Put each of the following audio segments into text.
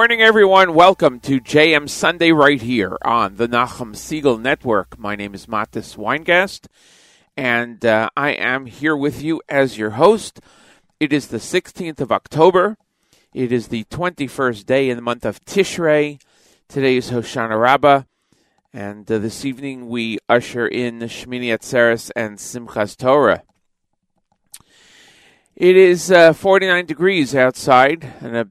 Morning, everyone. Welcome to JM Sunday right here on the Nachum Segal Network. My name is Matis Weingast, and uh, I am here with you as your host. It is the 16th of October. It is the 21st day in the month of Tishrei. Today is Hoshana Rabbah, and uh, this evening we usher in Shmini Atzeres and Simchas Torah. It is uh, 49 degrees outside and a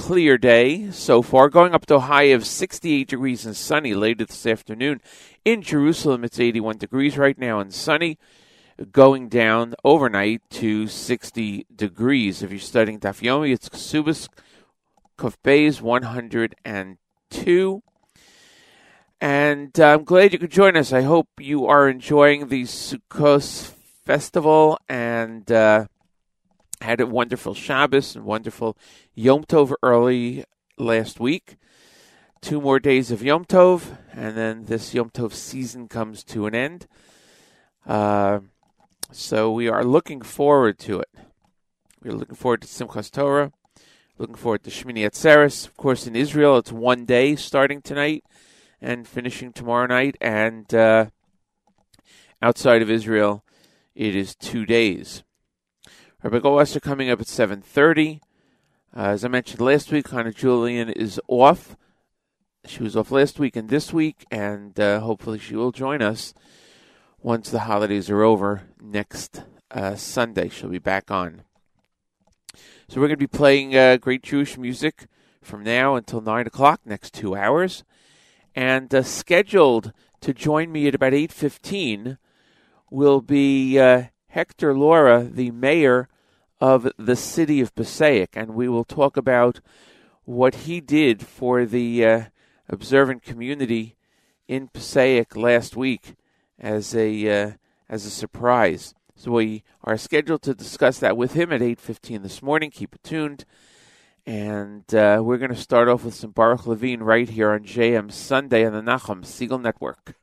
clear day so far, going up to a high of 68 degrees and sunny later this afternoon. In Jerusalem, it's 81 degrees right now and sunny, going down overnight to 60 degrees. If you're studying Daf Yomi, it's Ksubas Kofbeis 102. And uh, I'm glad you could join us. I hope you are enjoying the Sukkos festival and uh, had a wonderful Shabbos and wonderful Yom Tov early last week. Two more days of Yom Tov, and then this Yom Tov season comes to an end. Uh, so we are looking forward to it. We're looking forward to Simchas Torah, looking forward to Shmini Atzeres. Of course, in Israel, it's one day starting tonight and finishing tomorrow night, and uh, outside of Israel, it is two days. Rabbi Goldwasser coming up at 7.30. Uh, as I mentioned last week, Hannah Julian is off. She was off last week and this week, and uh, hopefully she will join us once the holidays are over next uh, Sunday. She'll be back on. So we're going to be playing uh, great Jewish music from now until 9 o'clock, next two hours. And uh, scheduled to join me at about 8.15 will be uh, Hector Lora, the mayor of the city of Passaic, and we will talk about what he did for the uh, observant community in Passaic last week as a uh, as a surprise. So we are scheduled to discuss that with him at 8:15 this morning. Keep it tuned. And uh, we're going to start off with some Baruch Levine right here on JM Sunday on the Nachum Segal Network.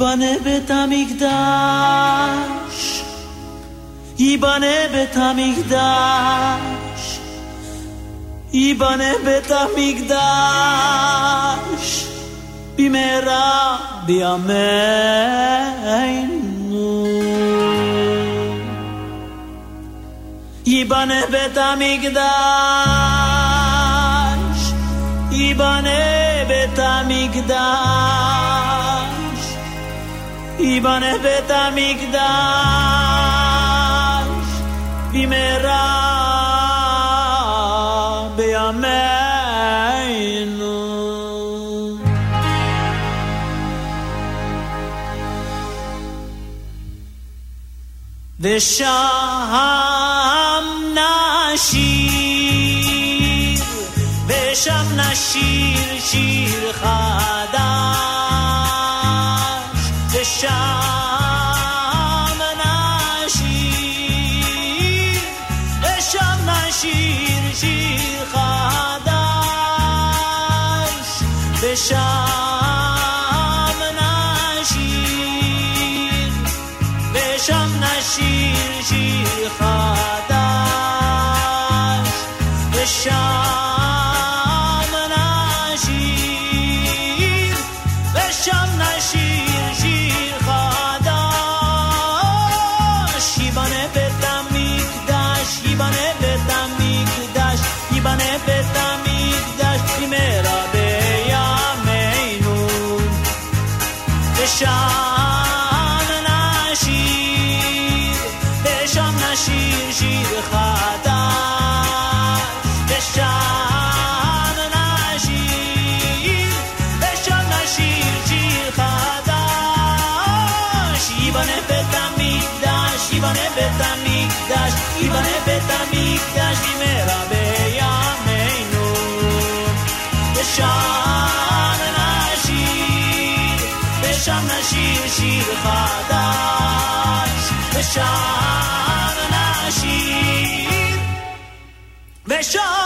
입안에 담익다시 입안에 담익다시 입안에 담익다시 비메라 비아메인우 입안에 담익다시 입안에 담익다시 ייבנה בית המקדש במהרה בימינו. ושם מחדש, ושם נשיר, ושם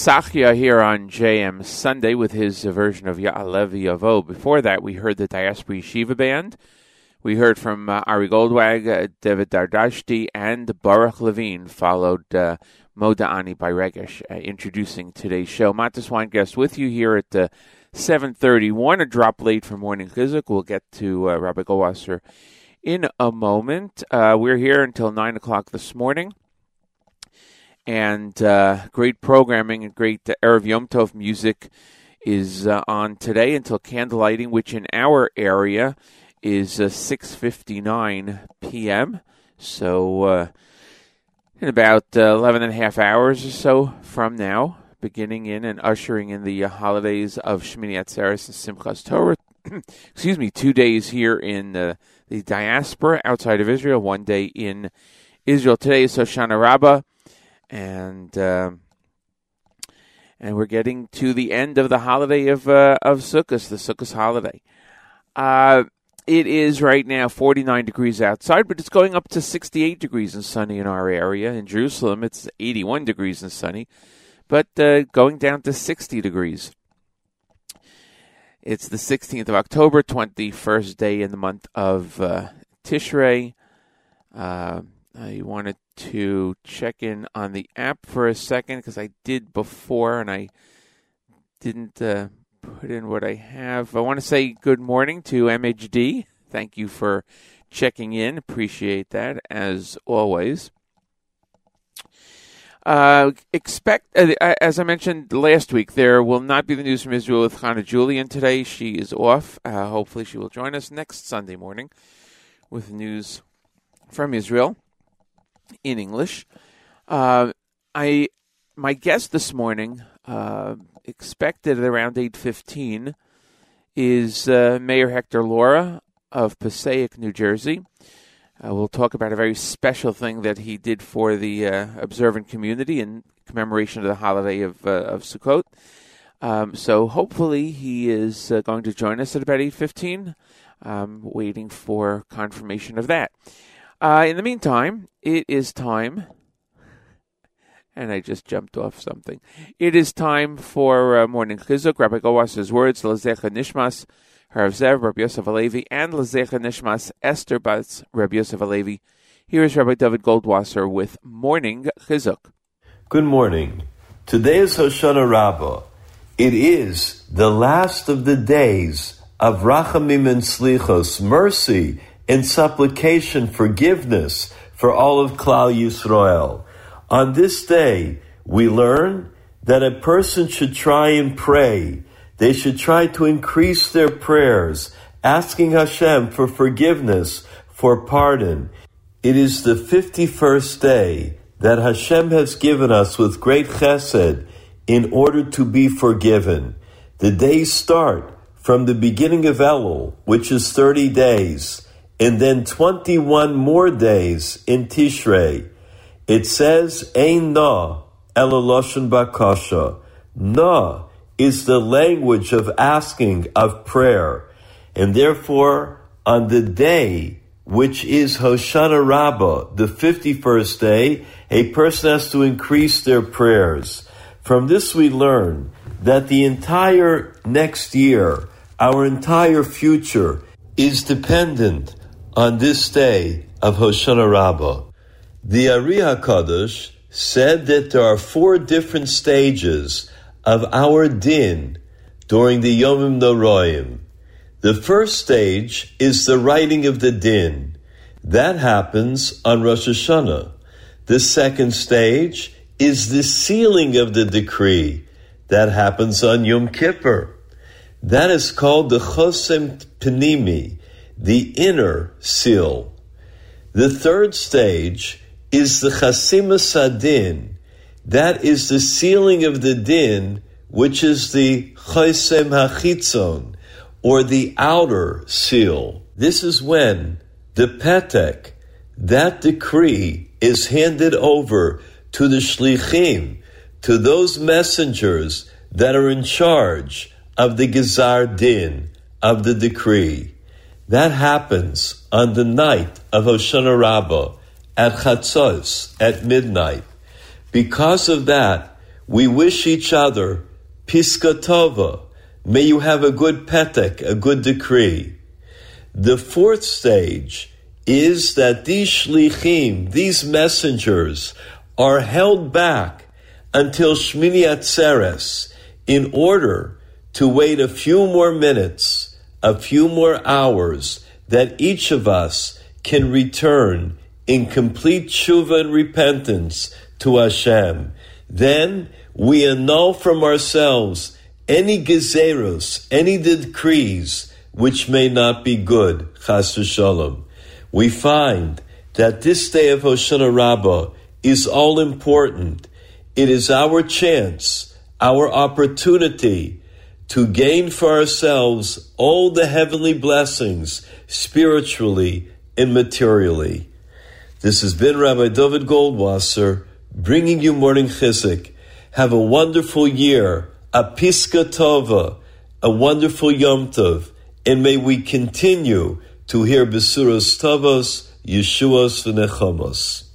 Pisachia here on JM Sunday with his version of Ya'alev Yavo. Before that, we heard the Diaspora Yeshiva Band. We heard from uh, Ari Goldwag, uh, David Dardashti, and Baruch Levine, followed uh, Moda Ani by Regesh, uh, introducing today's show. Matis Weingast with you here at uh, 7.31, a drop late for Morning Chizuk. We'll get to uh, Rabbi Goldwasser in a moment. Uh, we're here until 9 o'clock this morning and uh, great programming and great uh, Erev Yom Tov music is uh, on today until candlelighting, which in our area is uh, 6.59 p.m. So uh, in about uh, 11 and a half hours or so from now, beginning in and ushering in the uh, holidays of Shmini Atzeres and Simchas Torah. Excuse me, two days here in uh, the diaspora outside of Israel, one day in Israel. Today is Hoshana Rabbah and um and we're getting to the end of the holiday of uh, of Sukkot, the Sukkot holiday. Uh, it is right now 49 degrees outside, but it's going up to 68 degrees and sunny in our area. In Jerusalem, it's 81 degrees and sunny, but uh, going down to 60 degrees. It's the 16th of October, 21st day in the month of uh, Tishrei. Uh, I wanted to check in on the app for a second because I did before and I didn't uh, put in what I have. I want to say good morning to MHD. Thank you for checking in. Appreciate that as always. Uh, expect, uh, as I mentioned last week, there will not be the news from Israel with Hannah Julian today. She is off. Uh, hopefully, she will join us next Sunday morning with news from Israel in English. Uh, I my guest this morning, uh, expected at around eight fifteen, is uh, Mayor Hector Lora of Passaic, New Jersey. Uh, we'll talk about a very special thing that he did for the uh, observant community in commemoration of the holiday of uh, of Sukkot. Um, so hopefully he is going to join us at about eight fifteen. I'm waiting for confirmation of that. Uh, in the meantime, it is time, and I just jumped off something. It is time for uh, morning chizuk. Rabbi Goldwasser's words: "Lazecha nishmas." Harav Zev, Rabbi Yosef Alevi, and Lazecha Nishmas Esther Batz, Rabbi Yosef Alevi. Here is Rabbi David Goldwasser with Morning Chizuk. Good morning. Today is Hoshana Rabbah. It is the last of the days of Rachamim and Slichos, mercy and supplication, forgiveness for all of Klal Yisrael. On this day, we learn that a person should try and pray. They should try to increase their prayers, asking Hashem for forgiveness, for pardon. It is the 51st day that Hashem has given us with great chesed in order to be forgiven. The days start from the beginning of Elul, which is 30 days, and then 21 more days in Tishrei. It says, Ein na elaloshen bakasha. Na is the language of asking, of prayer. And therefore, on the day which is Hoshana Rabbah, the 51st day, a person has to increase their prayers. From this we learn that the entire next year, our entire future, is dependent on this day of Hoshana Rabbah. The Ari HaKadosh said that there are four different stages of our din during the Yomim Noroim. The first stage is the writing of the din. That happens on Rosh Hashanah. The second stage is the sealing of the decree. That happens on Yom Kippur. That is called the Chosem Pnimi, the inner seal. The third stage is the Chasima Sadin. That is the sealing of the din, which is the Chosem Hachitzon, or the outer seal. This is when the Petek, that decree, is handed over to the Shlichim, to those messengers that are in charge of the Gezar Din, of the decree. That happens on the night of Hoshana Rabbah at Chatzos, at midnight. Because of that, we wish each other Piska Tova. May you have a good petek, a good decree. The fourth stage is that these shlichim, these messengers, are held back until Shmini Atzeres in order to wait a few more minutes, a few more hours, that each of us can return in complete tshuva and repentance to Hashem. Then we annul from ourselves any gezeros, any decrees which may not be good, chas v'shalom. We find that this day of Hoshana Rabbah is all important. It is our chance, our opportunity to gain for ourselves all the heavenly blessings spiritually and materially. This has been Rabbi David Goldwasser bringing you Morning Chizuk. Have a wonderful year, a Piska Tova, a wonderful Yom Tov, and may we continue to hear besuras Tavos, Yeshua's and Nechamos.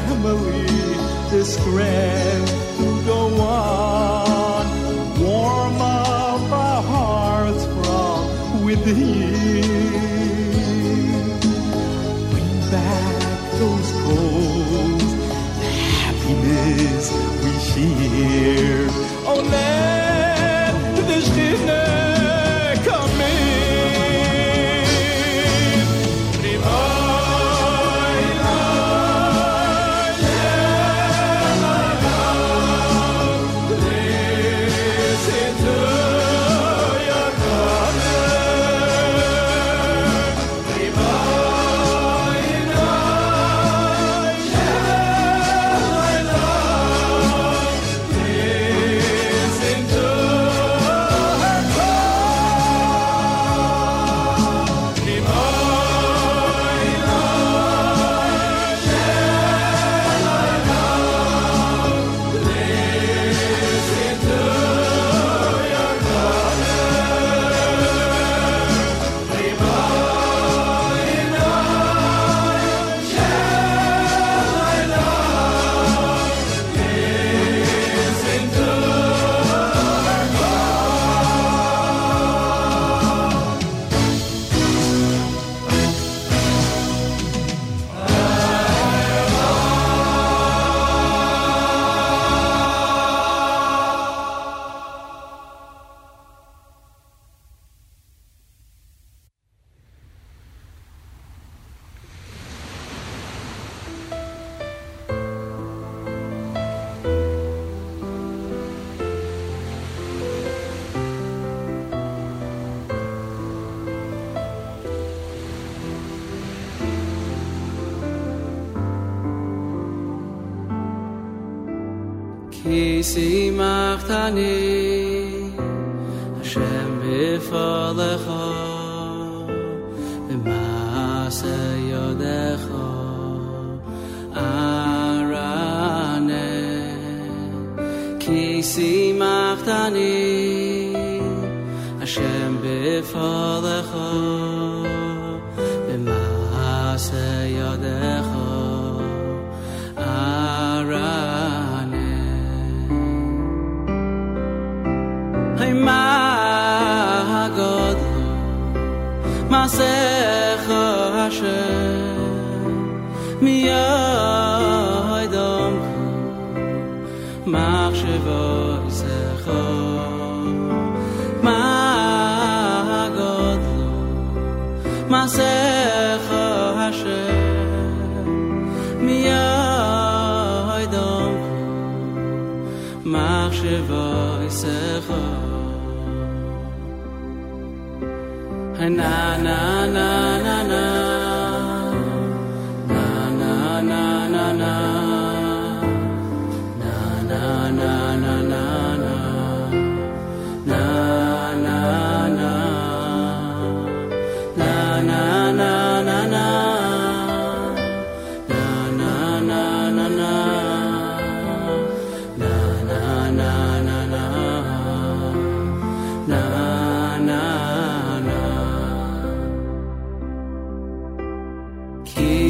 family, this grand to go on. Warm up our hearts from within. Bring back those goals, the happiness we share. Oh, let yani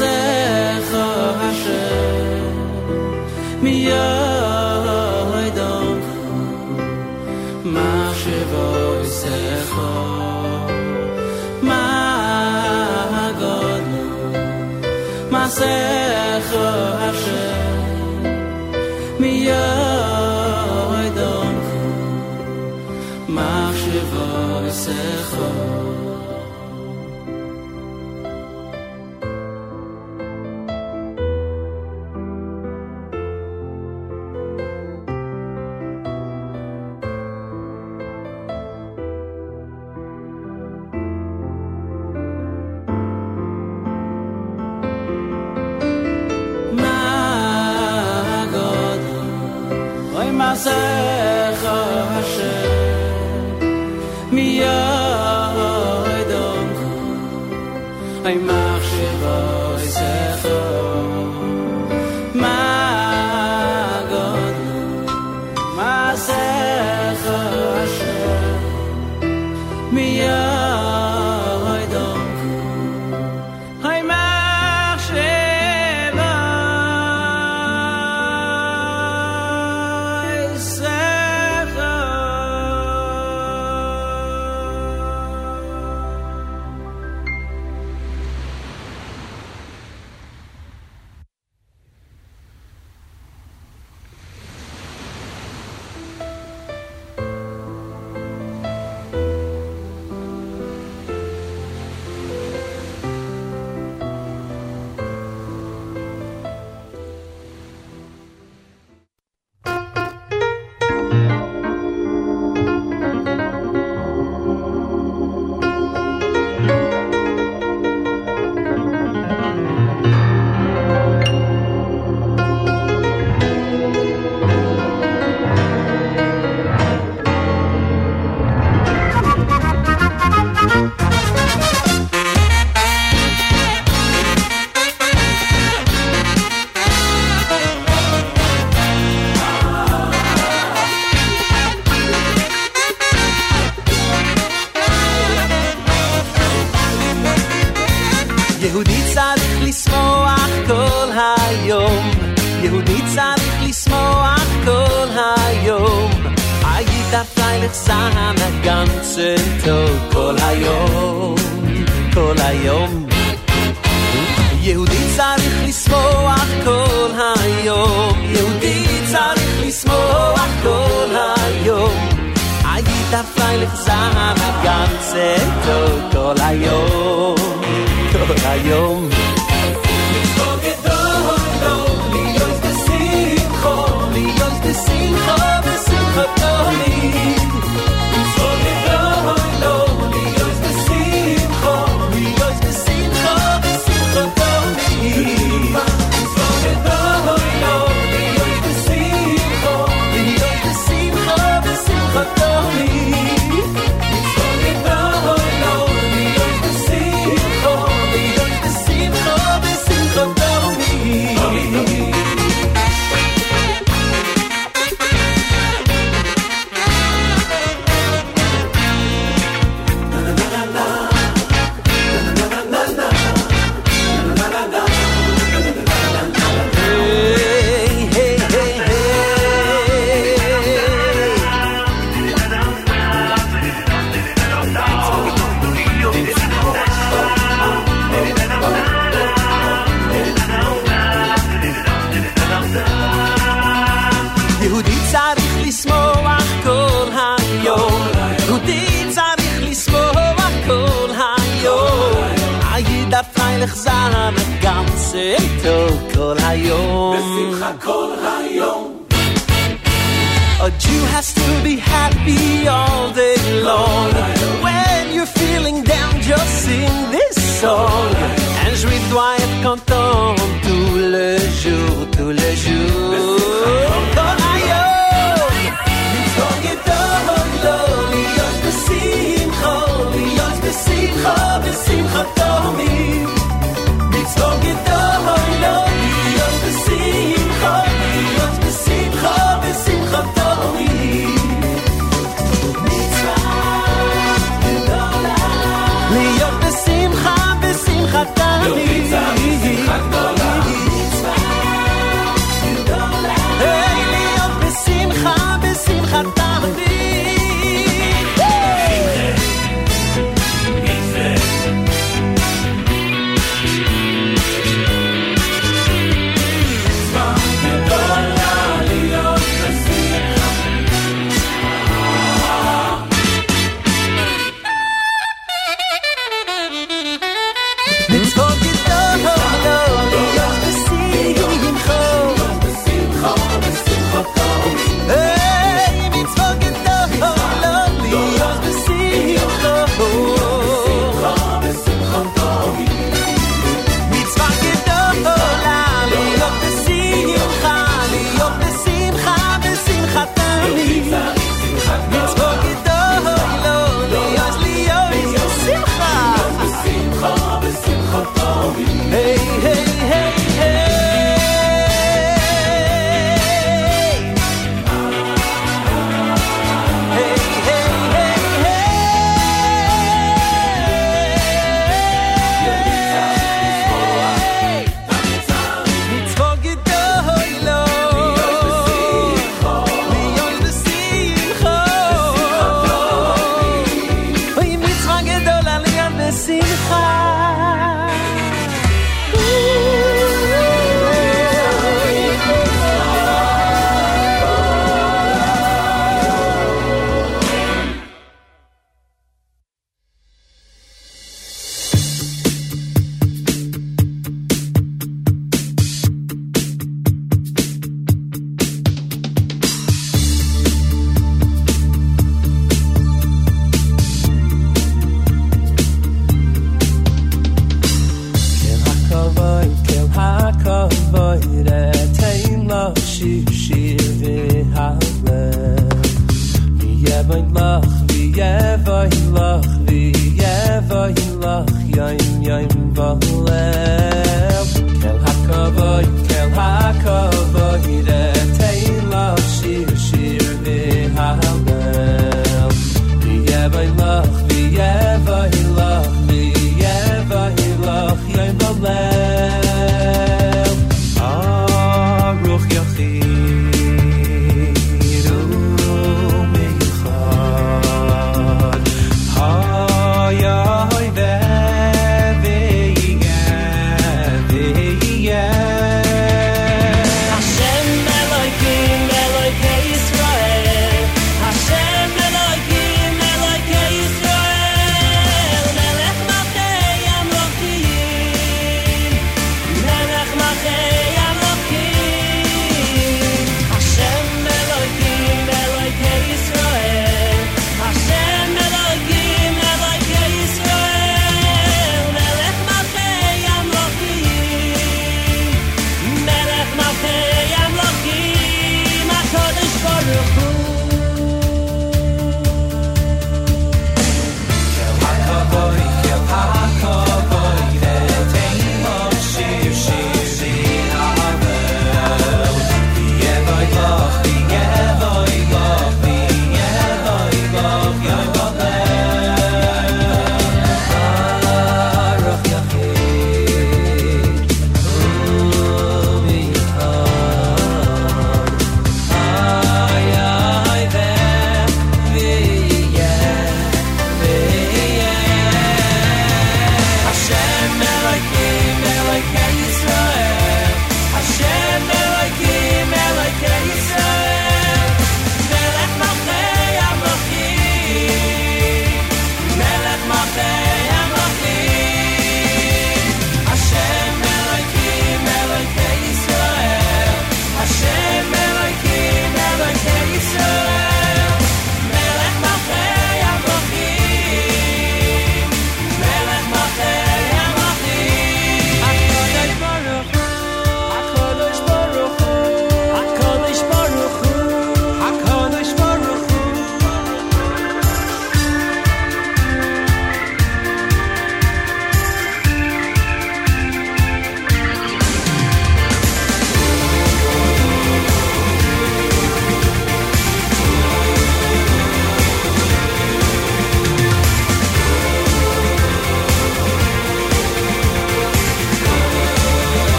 myself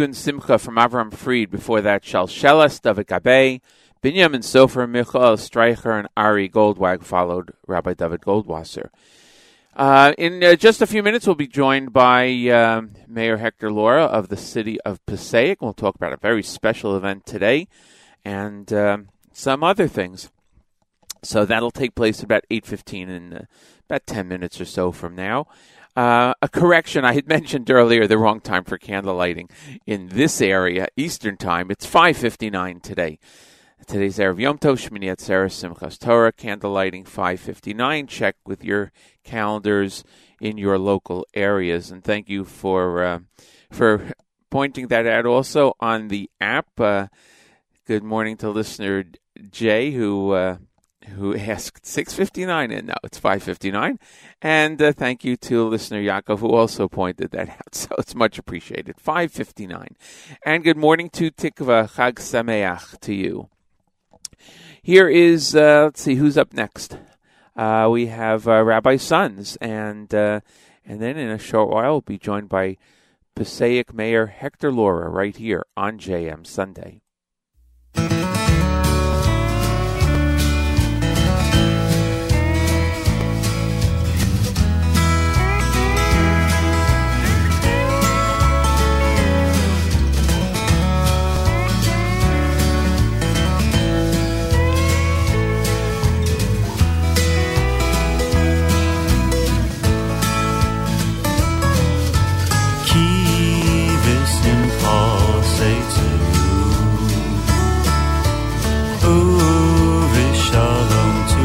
Nigun Simcha from Avram Fried. Before that, Shalshelas, David Gabe, Binyamin Sofer, Michael Streicher, and Ari Goldwag followed Rabbi David Goldwasser. Uh, in uh, just a few minutes, we'll be joined by um Mayor Hector Lora of the city of Passaic. We'll talk about a very special event today and um, some other things. So that'll take place about 8.15 in uh, about 10 minutes or so from now. Uh, a correction, I had mentioned earlier the wrong time for candle lighting in this area, Eastern Time. It's 5.59 today. Today's Erev Yom Tov, Shmini Atzeres, Simchas Torah, candle lighting 5.59. Check with your calendars in your local areas. And thank you for uh, for pointing that out also on the app. Uh, good morning to listener Jay, who uh, who asked 6:59, and now it's 5:59. And uh, thank you to listener Yaakov, who also pointed that out. So it's much appreciated. 5:59, and good morning to Tikva Chag Sameach to you. Here is uh, let's see who's up next. Uh, we have uh, Rabbi Sons, and uh, and then in a short while we'll be joined by Passaic Mayor Hector Lora right here on JM Sunday.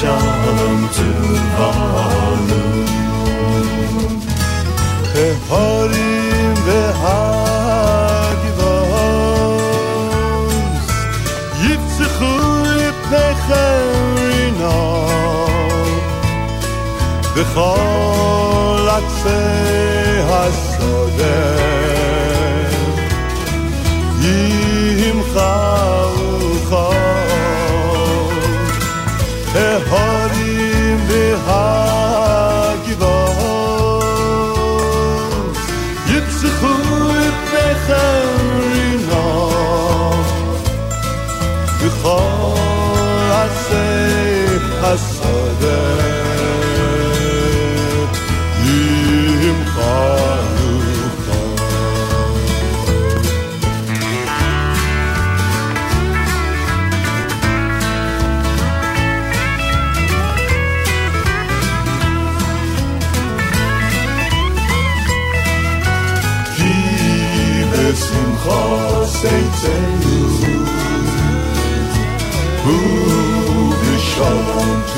Shalom Tuvalu Keharim v'hagivos Yitzchu ipnei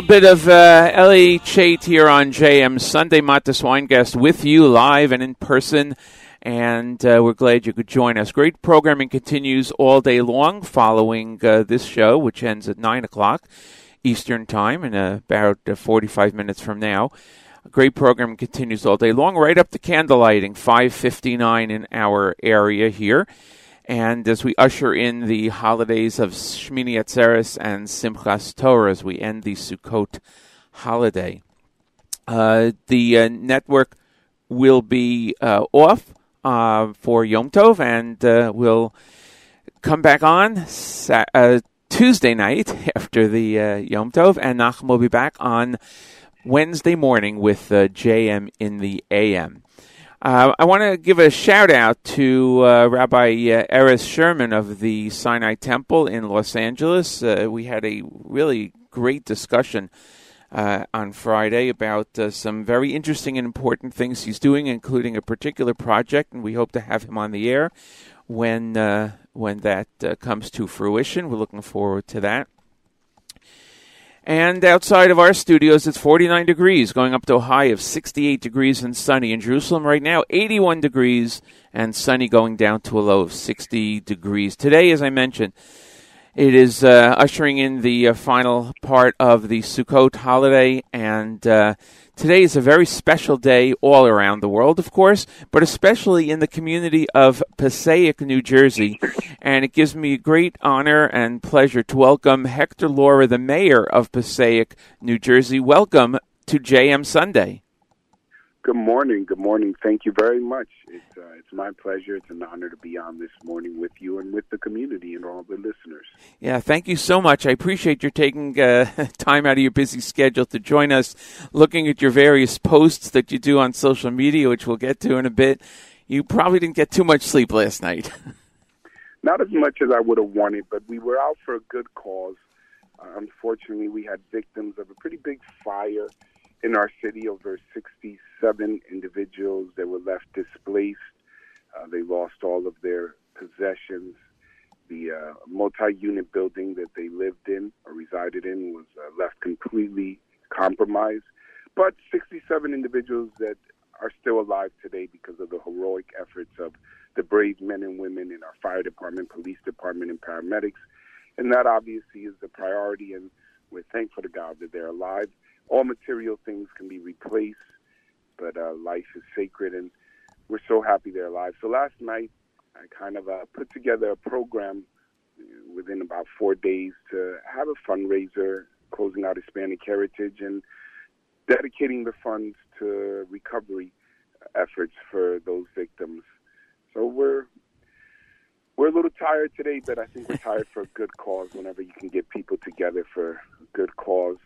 little bit of uh, Ellie Chait here on JM Sunday. Matis Weingast with you live and in person. And uh, we're glad you could join us. Great programming continues all day long following uh, this show, which ends at 9 o'clock Eastern Time in about uh, 45 minutes from now. Great program continues all day long, right up to candlelighting, 5.59 in our area here. And as we usher in the holidays of Shmini Atzeres and Simchas Torah, as we end the Sukkot holiday, uh, the uh, network will be uh, off uh, for Yom Tov, and uh, we'll come back on sa- uh, Tuesday night after the Yom Tov, and Nachum will be back on Wednesday morning with JM in the AM. Uh, I want to give a shout out to uh, Rabbi uh, Erez Sherman of the Sinai Temple in Los Angeles. Uh, we had a really great discussion uh, on Friday about uh, some very interesting and important things he's doing, including a particular project, and we hope to have him on the air when when that comes to fruition. We're looking forward to that. And outside of our studios, it's 49 degrees, going up to a high of 68 degrees and sunny. In Jerusalem right now, 81 degrees and sunny, going down to a low of 60 degrees. Today, as I mentioned, it is uh, ushering in the uh, final part of the Sukkot holiday, and uh, today is a very special day all around the world, of course, but especially in the community of Passaic, New Jersey. And it gives me great honor and pleasure to welcome Hector Lora, the mayor of Passaic, New Jersey. Welcome to JM Sunday. Good morning. Good morning. Thank you very much. It's uh, it's my pleasure. It's an honor to be on this morning with you and with the community and all the listeners. Yeah, thank you so much. I appreciate your taking uh, time out of your busy schedule to join us, looking at your various posts that you do on social media, which we'll get to in a bit. You probably didn't get too much sleep last night. Not as much as I would have wanted, but we were out for a good cause. Uh, unfortunately, we had victims of a pretty big fire in our city. Over 67 individuals that were left displaced. Uh, they lost all of their possessions. The uh, multi-unit building that they lived in or resided in was uh, left completely compromised. But 67 individuals that are still alive today because of the heroic efforts of the brave men and women in our fire department, police department, and paramedics. And that obviously is the priority, and we're thankful to God that they're alive. All material things can be replaced, but uh, life is sacred. And we're so happy they're alive. So last night, I kind of uh, put together a program within about four days to have a fundraiser closing out Hispanic Heritage and dedicating the funds to recovery efforts for those victims. So we're we're a little tired today, but I think we're tired for a good cause. Whenever you can get people together for a good cause,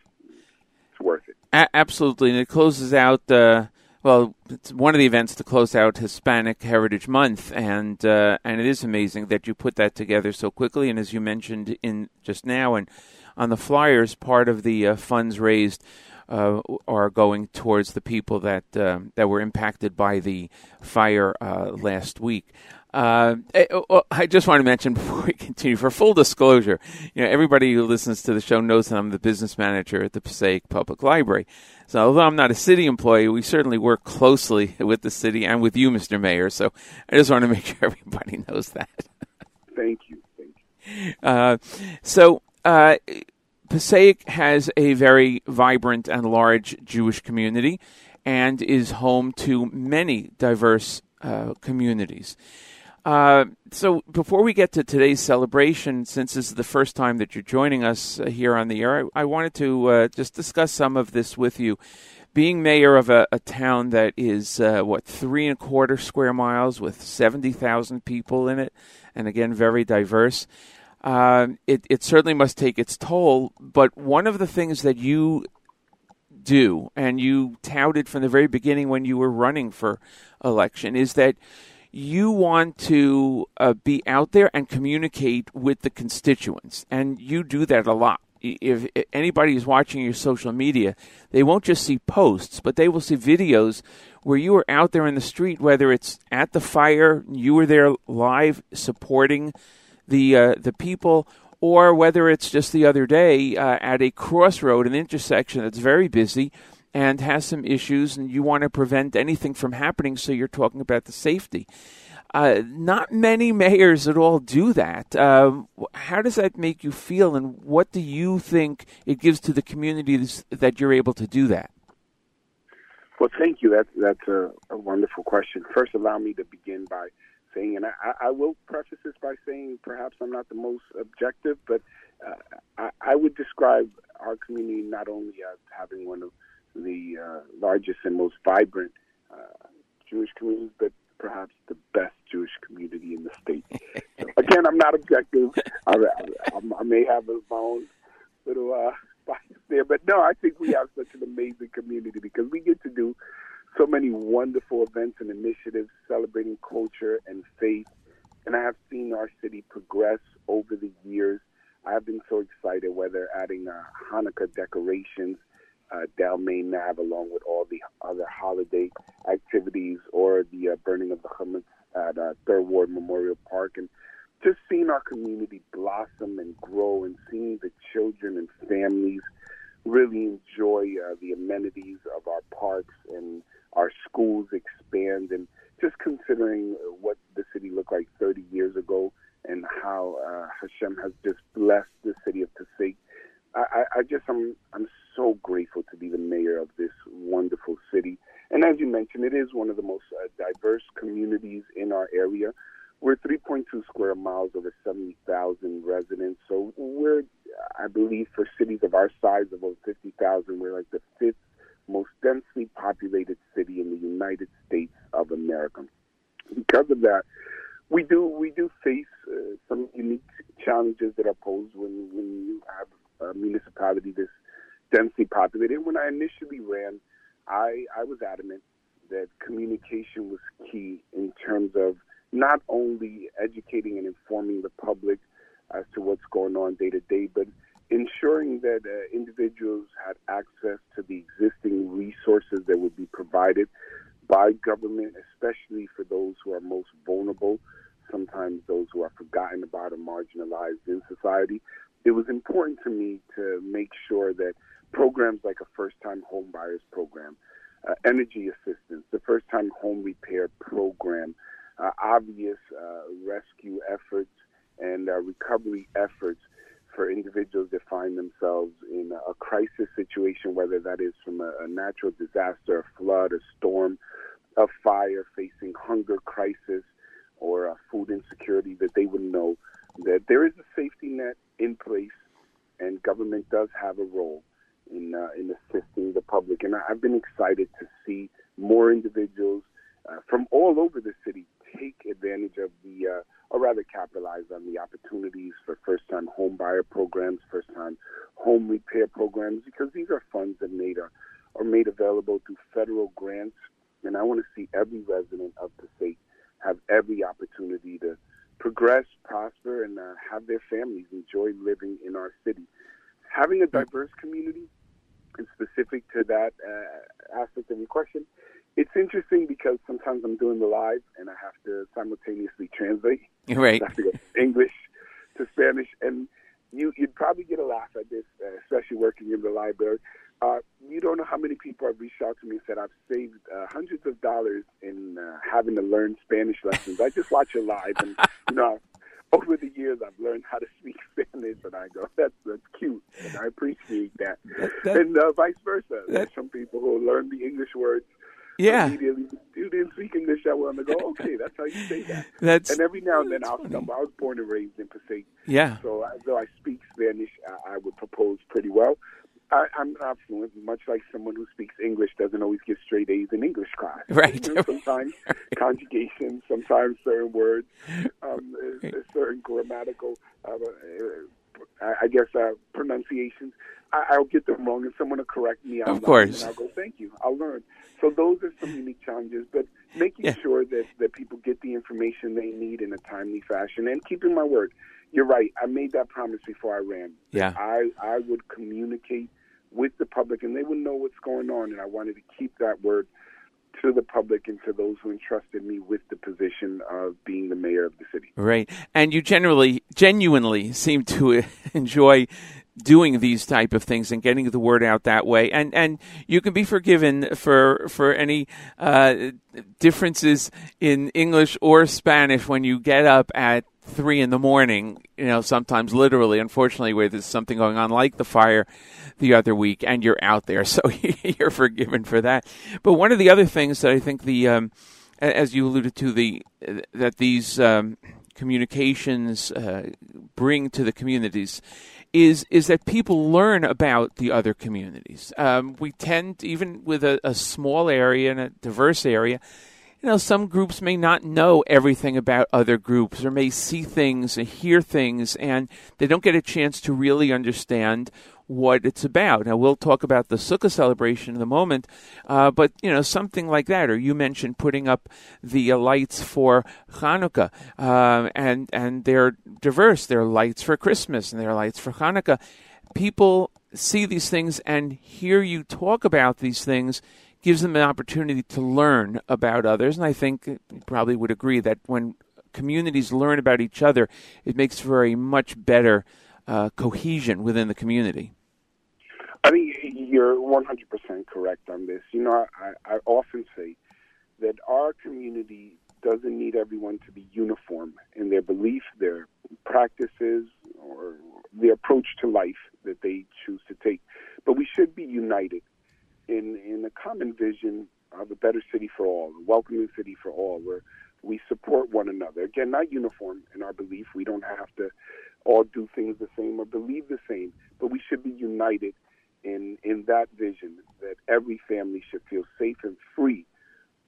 it's worth it. A- absolutely, and it closes out. Uh, well, it's one of the events to close out Hispanic Heritage Month, and uh, and it is amazing that you put that together so quickly. And as you mentioned in just now, and on the flyers, part of the uh, funds raised uh, are going towards the people that uh, that were impacted by the fire uh, last week. Uh, eh, oh, oh, I just want to mention before we continue, for full disclosure, you know everybody who listens to the show knows that I'm the business manager at the Passaic Public Library. So although I'm not a city employee, we certainly work closely with the city and with you, Mr. Mayor. So I just want to make sure everybody knows that. Thank you. Thank you. Uh, so. Uh, Passaic has a very vibrant and large Jewish community and is home to many diverse uh, communities. Uh, so, before we get to today's celebration, since this is the first time that you're joining us uh, here on the air, I, I wanted to uh, just discuss some of this with you. Being mayor of a, a town that is, uh, what, three and a quarter square miles with 70,000 people in it, and again, very diverse uh, it, it certainly must take its toll. But one of the things that you do, and you touted from the very beginning when you were running for election, is that you want to uh, be out there and communicate with the constituents, and you do that a lot. If anybody is watching your social media, they won't just see posts, but they will see videos where you are out there in the street, whether it's at the fire, you were there live supporting the uh, the people, or whether it's just the other day uh, at a crossroad, an intersection that's very busy and has some issues, and you want to prevent anything from happening, so you're talking about the safety. Uh, not many mayors at all do that. Um, how does that make you feel, and what do you think it gives to the communities that you're able to do that? Well, thank you. That's that's a, a wonderful question. First, allow me to begin by saying, and I, I will preface this by saying perhaps I'm not the most objective, but uh, I, I would describe our community not only as having one of the uh, largest and most vibrant uh, Jewish community, but perhaps the best Jewish community in the state. So, again, I'm not objective. I, I, I may have my own little uh, bias there, but no, I think we have such an amazing community because we get to do so many wonderful events and initiatives celebrating culture and faith. And I have seen our city progress over the years. I have been so excited, whether adding uh, Hanukkah decorations uh, down Main Ave, along with all the other holiday activities, or the uh, burning of the chametz at uh, Third Ward Memorial Park, and just seeing our community blossom and grow, and seeing the children and families really enjoy uh, the amenities of our parks and our schools expand, and just considering what the city looked like 30 years ago and how uh, Hashem has just blessed the city of Passaic. I, I just I'm I'm so grateful to be the mayor of this wonderful city. And as you mentioned, it is one of the most uh, diverse communities in our area. We're 3.2 square miles, over 70,000 residents. So we're, I believe, for cities of our size of over 50,000, we're like the fifth most densely populated city in the United States of America. Because of that, we do we do face uh, some unique challenges that are posed when when you have a municipality this densely populated. When I initially ran, I I was adamant that communication was key in terms of not only educating and informing the public as to what's going on day to day, but ensuring that uh, individuals had access to the existing resources that would be provided by government, especially for those who are most vulnerable, sometimes those who are forgotten about or marginalized in society. It was important to me to make sure that programs like a first time home buyers program, uh, energy assistance, the first time home repair program, uh, obvious uh, rescue efforts, and uh, recovery efforts for individuals that find themselves in a crisis situation, whether that is from a, a natural disaster, a flood, a storm, a fire, facing hunger crisis, or food insecurity, that they would know that there is a safety net in place, and government does have a role in uh, in assisting the public. And I- I've been excited to see more individuals uh, from all over the city take advantage of the, uh, or rather capitalize on the opportunities for first-time home buyer programs, first-time home repair programs, because these are funds that made are, are made available through federal grants. And I want to see every resident of the state have every opportunity to progress, prosper, and uh, have their families enjoy living in our city. Having a diverse community, specific to that uh, aspect of your question, it's interesting because sometimes I'm doing the live and I have to simultaneously translate. Right. I have to go English to Spanish, and you you'd probably get a laugh at this, uh, especially working in the library. Uh, you don't know how many people have reached out to me and said I've saved uh, hundreds of dollars in uh, having to learn Spanish lessons. I just watch it live, and you know, over the years I've learned how to speak Spanish, and I go, that's that's cute, and I appreciate that. that- and uh, vice versa. There's some people who learn the English words Yeah. immediately. You didn't speak English that well, and I go, okay, that's how you say that. That's And every now and then I'll stumble. I was born and raised in Passaic, yeah. so though I speak Spanish, I, I would propose pretty well. I, I'm not fluent, much like someone who speaks English doesn't always get straight A's in English class. Right. You know, sometimes conjugation, sometimes certain words, um, uh, certain grammatical, uh, uh, I- I guess, uh, pronunciations. I, I'll get them wrong, and someone will correct me. out Of course. And I'll go, thank you. I'll learn. So those are some unique challenges, but making Yeah. sure that, that people get the information they need in a timely fashion and keeping my word. You're right. I made that promise before I ran. Yeah. I, I would communicate with the public and they would know what's going on. And I wanted to keep that word to the public and to those who entrusted me with the position of being the mayor of the city. Right. And you generally, genuinely seem to enjoy doing these type of things and getting the word out that way. And and you can be forgiven for for any uh, differences in English or Spanish when you get up at three in the morning. You know, sometimes literally, unfortunately, where there's something going on like the fire the other week, and you're out there, so you're forgiven for that. But one of the other things that I think the um, as you alluded to, the that these um, communications uh, bring to the communities is is that people learn about the other communities. Um, we tend, even with a, a small area and a diverse area, you know, some groups may not know everything about other groups or may see things and hear things, and they don't get a chance to really understand what it's about. Now, we'll talk about the Sukkah celebration in a moment, uh, but, you know, something like that. Or you mentioned putting up the uh, lights for Hanukkah, uh, and, and they're diverse. There are lights for Christmas and there are lights for Hanukkah. People see these things and hear you talk about these things gives them an opportunity to learn about others. And I think probably would agree that when communities learn about each other, it makes for a much better uh, cohesion within the community. I mean, you're 100% correct on this. You know, I, I often say that our community doesn't need everyone to be uniform in their belief, their practices, or the approach to life that they choose to take. But we should be united in, in a common vision of a better city for all, a welcoming city for all, where we support one another. Again, not uniform in our belief. We don't have to all do things the same or believe the same, but we should be united in in that vision that every family should feel safe and free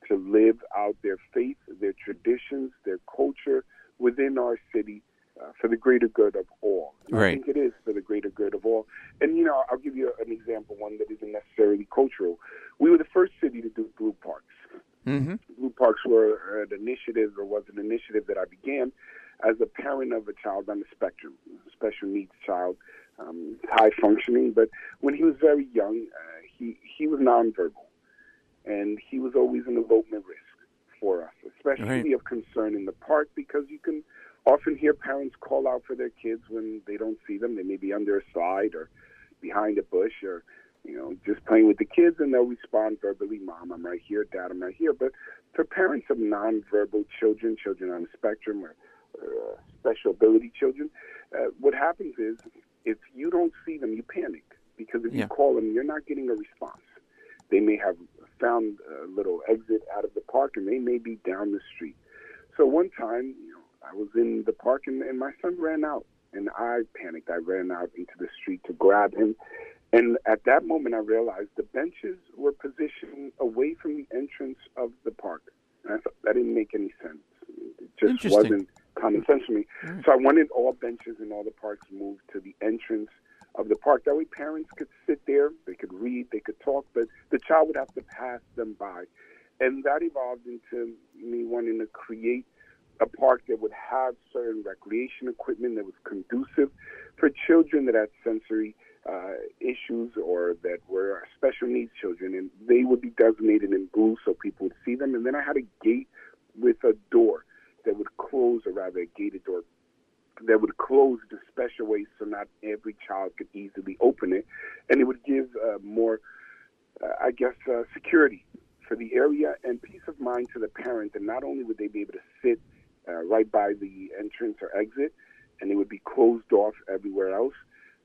to live out their faith, their traditions, their culture within our city uh, for the greater good of all. And I Right. think it is for the greater good of all. And you know, I'll give you an example, one that isn't necessarily cultural. We were the first city to do blue parks. Mm-hmm. Blue Parks were an initiative or was an initiative that I began as a parent of a child on the spectrum, special needs child, um, high functioning. But when he was very young, uh, he, he was nonverbal. And he was always an elopement risk for us, especially Right. of concern in the park because you can often hear parents call out for their kids when they don't see them. They may be under a slide or behind a bush or you know, just playing with the kids, and they'll respond verbally, "Mom, I'm right here. Dad, I'm right here." But for parents of nonverbal children, children on the spectrum, or, or uh, special ability children, uh, what happens is if you don't see them, you panic because if Yeah. you call them, you're not getting a response. They may have found a little exit out of the park, and they may be down the street. So one time, you know, I was in the park, and, and my son ran out, and I panicked. I ran out into the street to grab him, and at that moment, I realized the benches were positioned away from the entrance of the park. And I thought that didn't make any sense. It just wasn't common sense for me. So I wanted all benches in all the parks moved to the entrance of the park. That way, parents could sit there, they could read, they could talk, but the child would have to pass them by. And that evolved into me wanting to create a park that would have certain recreation equipment that was conducive for children that had sensory uh, issues or that were special needs children, and they would be designated in blue so people would see them. And then I had a gate with a door that close, or rather, a gated door that would close the special way so not every child could easily open it, and it would give uh, more, uh, I guess, uh, security for the area and peace of mind to the parent. And not only would they be able to sit uh, right by the entrance or exit, and it would be closed off everywhere else.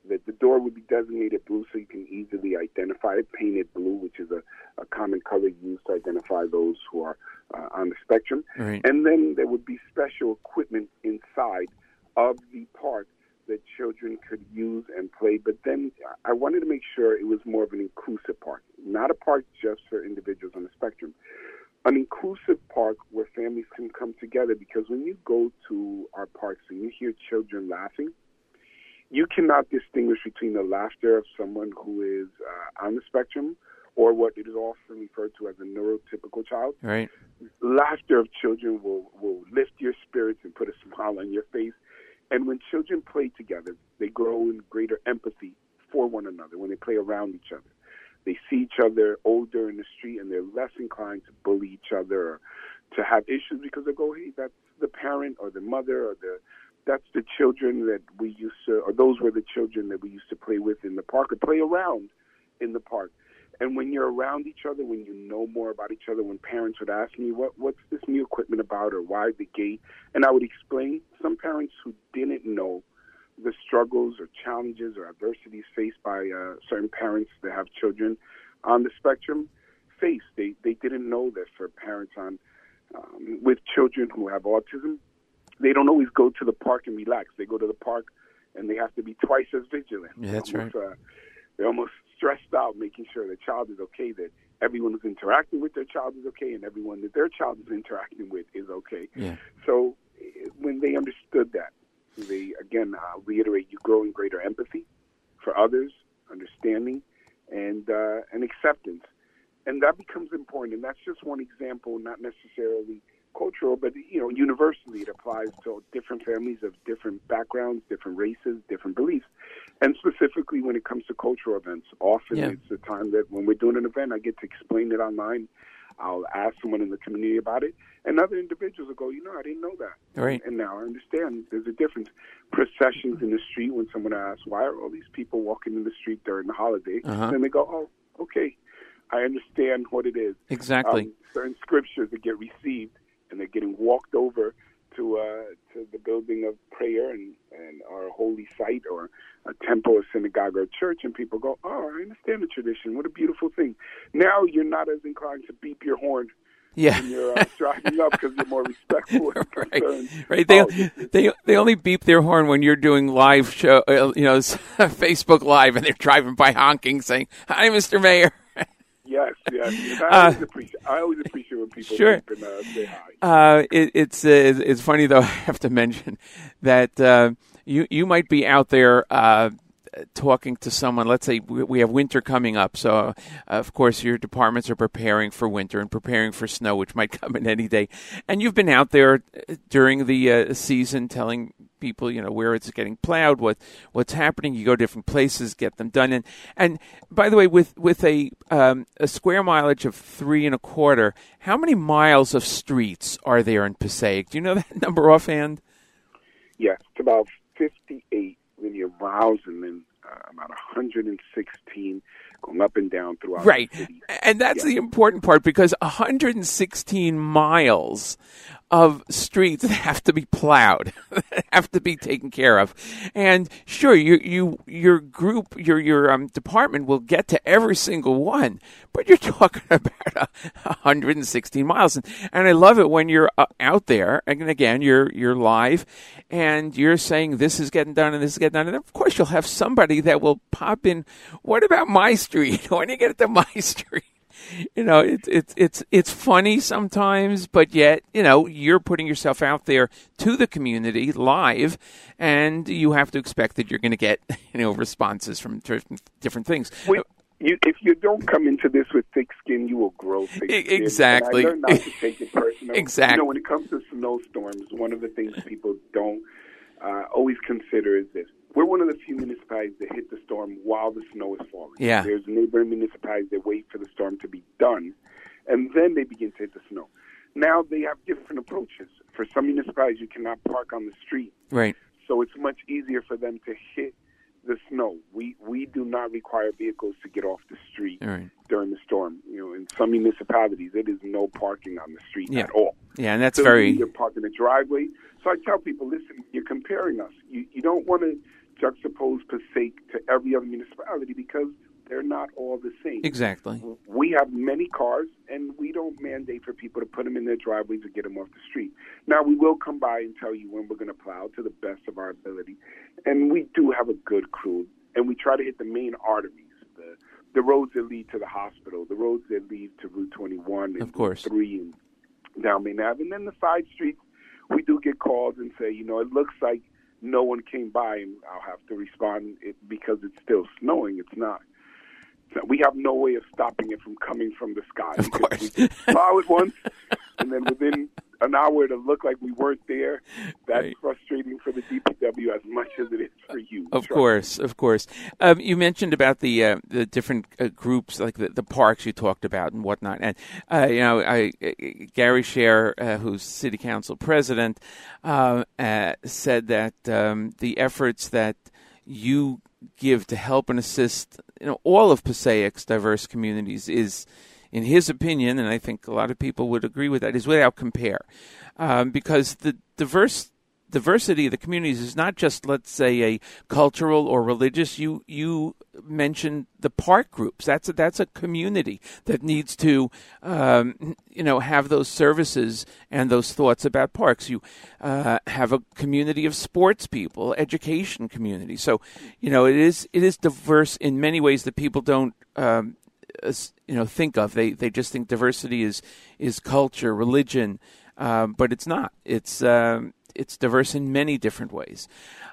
That the door would be designated blue so you can easily identify it, painted blue, which is a, a common color used to identify those who are uh, on the spectrum. Right. And then there would be special equipment inside of the park that children could use and play. But then I wanted to make sure it was more of an inclusive park, not a park just for individuals on the spectrum. An inclusive park where families can come together because when you go to our parks and you hear children laughing, you cannot distinguish between the laughter of someone who is uh, on the spectrum or what it is often referred to as a neurotypical child Right. laughter of children will, will lift your spirits and put a smile on your face. And when children play together, they grow in greater empathy for one another when they play around each other. They see each other older in the street and they're less inclined to bully each other or to have issues because they go, hey, that's the parent or the mother or the that's the children that we used to, or those were the children that we used to play with in the park or play around in the park. And when you're around each other, when you know more about each other, when parents would ask me, what, what's this new equipment about or why the gate? And I would explain, some parents who didn't know the struggles or challenges or adversities faced by uh, certain parents that have children on the spectrum face. They, they didn't know that for parents on um, with children who have autism, they don't always go to the park and relax. They go to the park and they have to be twice as vigilant. Yeah, that's almost, Uh, they're almost stressed out, making sure the child is okay, that everyone who's interacting with their child is okay, and everyone that their child is interacting with is okay. Yeah. So eh, when they understood that, they again I'll reiterate, you grow in greater empathy for others, understanding, and uh, and acceptance, and that becomes important. And that's just one example, not necessarily cultural, but you know, universally it applies to different families of different backgrounds, different races, different beliefs, and specifically when it comes to cultural events. Often Yeah. it's the time that when we're doing an event, I get to explain it online. I'll ask someone in the community about it, and other individuals will go, you know, I didn't know that. Right. And now I understand there's a difference. Processions in the street, when someone asks, why are all these people walking in the street during the holiday? Uh-huh. Then they go, oh, okay, I understand what it is. Exactly. Um, certain scriptures that get received and they're getting walked over to uh, to the building of prayer and, and our holy site or a temple, a synagogue, or a church, and people go, "Oh, I understand the tradition. What a beautiful thing." Now you're not as inclined to beep your horn yeah. when you're uh, driving up because you're more respectful Right, concerned. right. They Oh, they they only beep their horn when you're doing live show, uh, you know, Facebook Live, and they're driving by honking, saying, "Hi, Mr. Mayor." Yes, yes. yes. I, Uh, always appreciate, I always appreciate when people Sure. and uh, say hi. Uh, it, it's uh, it's funny though. I have to mention that uh, you you might be out there uh, talking to someone. Let's say we have winter coming up, so uh, of course your departments are preparing for winter and preparing for snow, which might come in any day. And you've been out there during the uh, season, telling people you know where it's getting plowed, what what's happening. You go different places, get them done. And and by the way, with with a um, a square mileage of three and a quarter, how many miles of streets are there in Passaic? Do you know that number offhand? Yes, it's about 58 linear miles and then uh, about 116 going up and down throughout Right. the city. And that's Yeah. the important part because 116 miles of streets that have to be plowed, that have to be taken care of. And sure, you you your group, your your um, department will get to every single one, but you're talking about a, 116 miles. And, and I love it when you're uh, out there, and again, you're you're live, and you're saying this is getting done and this is getting done, and of course you'll have somebody that will pop in. What about my street? when do you get to my street? You know, it's it's it's it's funny sometimes, but yet you know you're putting yourself out there to the community live, and you have to expect that you're going to get you know responses from different, different things. We, you, if you don't come into this with thick skin, you will grow thick skin. exactly. And I learned not to take it personal. Exactly. You know, when it comes to snowstorms, one of the things people don't uh, always consider is this. We're one of the few municipalities that hit the storm while the snow is falling. Yeah. There's neighboring municipalities that wait for the storm to be done, and then they begin to hit the snow. Now they have different approaches. For some municipalities, you cannot park on the street Right. so it's much easier for them to hit the snow. We we do not require vehicles to get off the street right. during the storm. You know, in some municipalities, it is no parking on the street Yeah. at all. Yeah, and that's So very you park in the driveway. So I tell people, listen, you're comparing us. You you don't want to juxtapose Passaic to every other municipality because they're not all the same. exactly. We have many cars, and we don't mandate for people to put them in their driveways or get them off the street. Now, we will come by and tell you when we're going to plow to the best of our ability, and we do have a good crew, and we try to hit the main arteries, the the roads that lead to the hospital, the roads that lead to Route 21 and Of course. Route 3 and down Main Ave, and then the side streets. We do get calls and say, you know, it looks like no one came by, and I'll have to respond it, because it's still snowing. It's not. We have no way of stopping it from coming from the sky. Of course. We plow it once, and then within an hour to look like we weren't there. That's Right. frustrating for the DPW as much as it is for you. Of course, of course. Um, you mentioned about the uh, the different uh, groups, like the, the parks you talked about and whatnot. And uh, you know, I, uh, Gary Schaer, uh, who's city council president, uh, uh, said that um, the efforts that you give to help and assist, you know, all of Passaic's diverse communities is, in his opinion, and I think a lot of people would agree with that, is without compare, um, because the diverse diversity of the communities is not just let's say a cultural or religious you you mentioned the park groups. That's a, that's a community that needs to um, you know have those services and those thoughts about parks. You uh, have a community of sports people education community. So you know it is it is diverse in many ways that people don't um, you know think of. They they just think diversity is is culture religion um, but it's not. It's um, it's diverse in many different ways.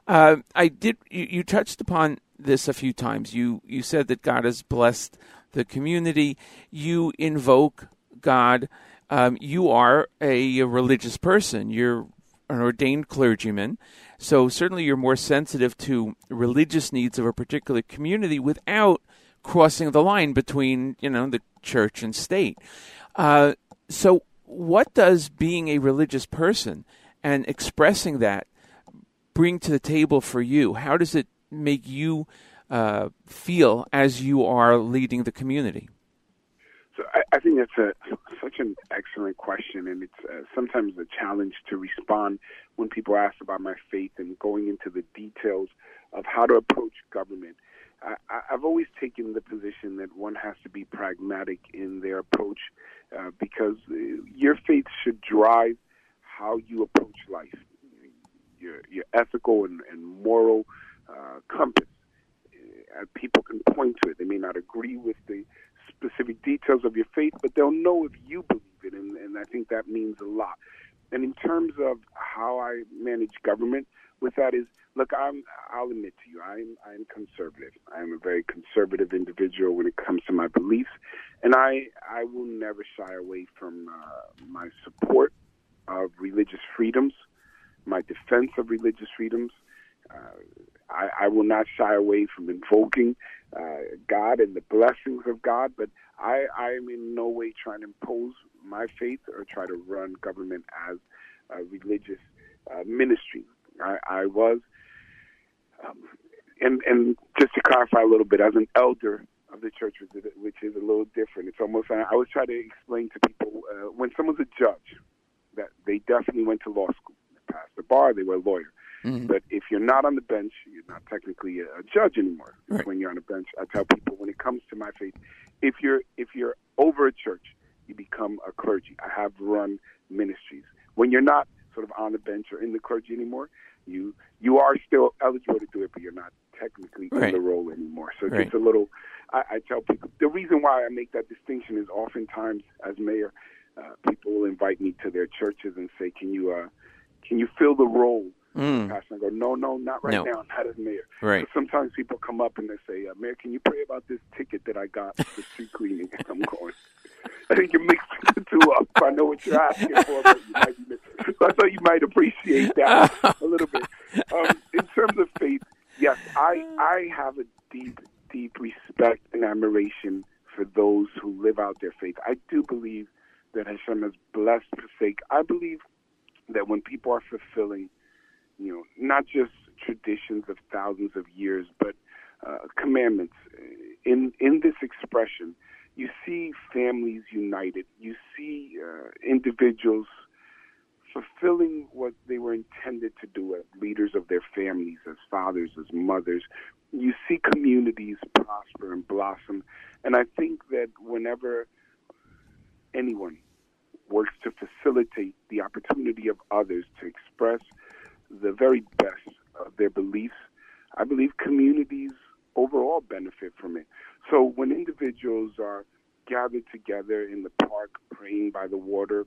Uh, I did you, you touched upon this a few times. You you said that God has blessed the community. You invoke God. Um, you are a, religious person. You're an ordained clergyman. So certainly you're more sensitive to religious needs of a particular community without crossing the line between you know the church and state. Uh, so, what does being a religious person and expressing that bring to the table for you? How does it make you uh, feel as you are leading the community? So I, I think that's a such an excellent question, and it's uh, sometimes a challenge to respond when people ask about my faith and going into the details of how to approach government. I, I've always taken the position that one has to be pragmatic in their approach uh, because uh, your faith should drive how you approach life, your your ethical and, and moral uh, compass. Uh, people can point to it. They may not agree with the specific details of your faith, but they'll know if you believe it, and, and I think that means a lot. And in terms of how I manage government, with that is, look, I'm. I'll admit to you, I'm. I'm conservative. I'm a very conservative individual when it comes to my beliefs, and I. I will never shy away from uh, my support of religious freedoms, my defense of religious freedoms. Uh, I, I will not shy away from invoking uh, God and the blessings of God, but I, I am in no way trying to impose my faith or try to run government as a religious uh, ministry. I, I was, um, and and just to clarify a little bit, as an elder of the church, which is, a little different. It's almost I always try to explain to people uh, when someone's a judge, that they definitely went to law school, they passed the bar, they were a lawyer. Mhm. But if you're not on the bench, you're not technically a, a judge anymore. Right. When you're on the bench, I tell people when it comes to my faith, if you're if you're over a church, you become a clergy. I have run ministries. When you're not sort of on the bench or in the clergy anymore, you you are still eligible to do it, but you're not technically Right. in the role anymore. So Right. gets a little. I, I tell people the reason why I make that distinction is oftentimes as mayor, uh, people will invite me to their churches and say, "Can you uh, can you fill the role?" Mm. Pastor, I go, "No, no, not right No. now, not as mayor." Right. So sometimes people come up and they say, uh, "Mayor, can you pray about this ticket that I got for street cleaning?" And I'm going. I think you're mixing the two up. I know what you're asking for, but you might be mixing. So I thought you might appreciate that a little bit. Um, in terms of faith, yes, I I have a deep, deep respect and admiration for those who live out their faith. I do believe that Hashem has blessed the sake. I believe that when people are fulfilling, you know, not just traditions of thousands of years, but uh, commandments. In in this expression, you see families united. You see uh, individuals fulfilling what they were intended to do as leaders of their families, as fathers, as mothers. You see communities prosper and blossom. And I think that whenever anyone works to facilitate the opportunity of others to express the very best of their beliefs, I believe communities overall benefit from it. So when individuals are gathered together in the park praying by the water,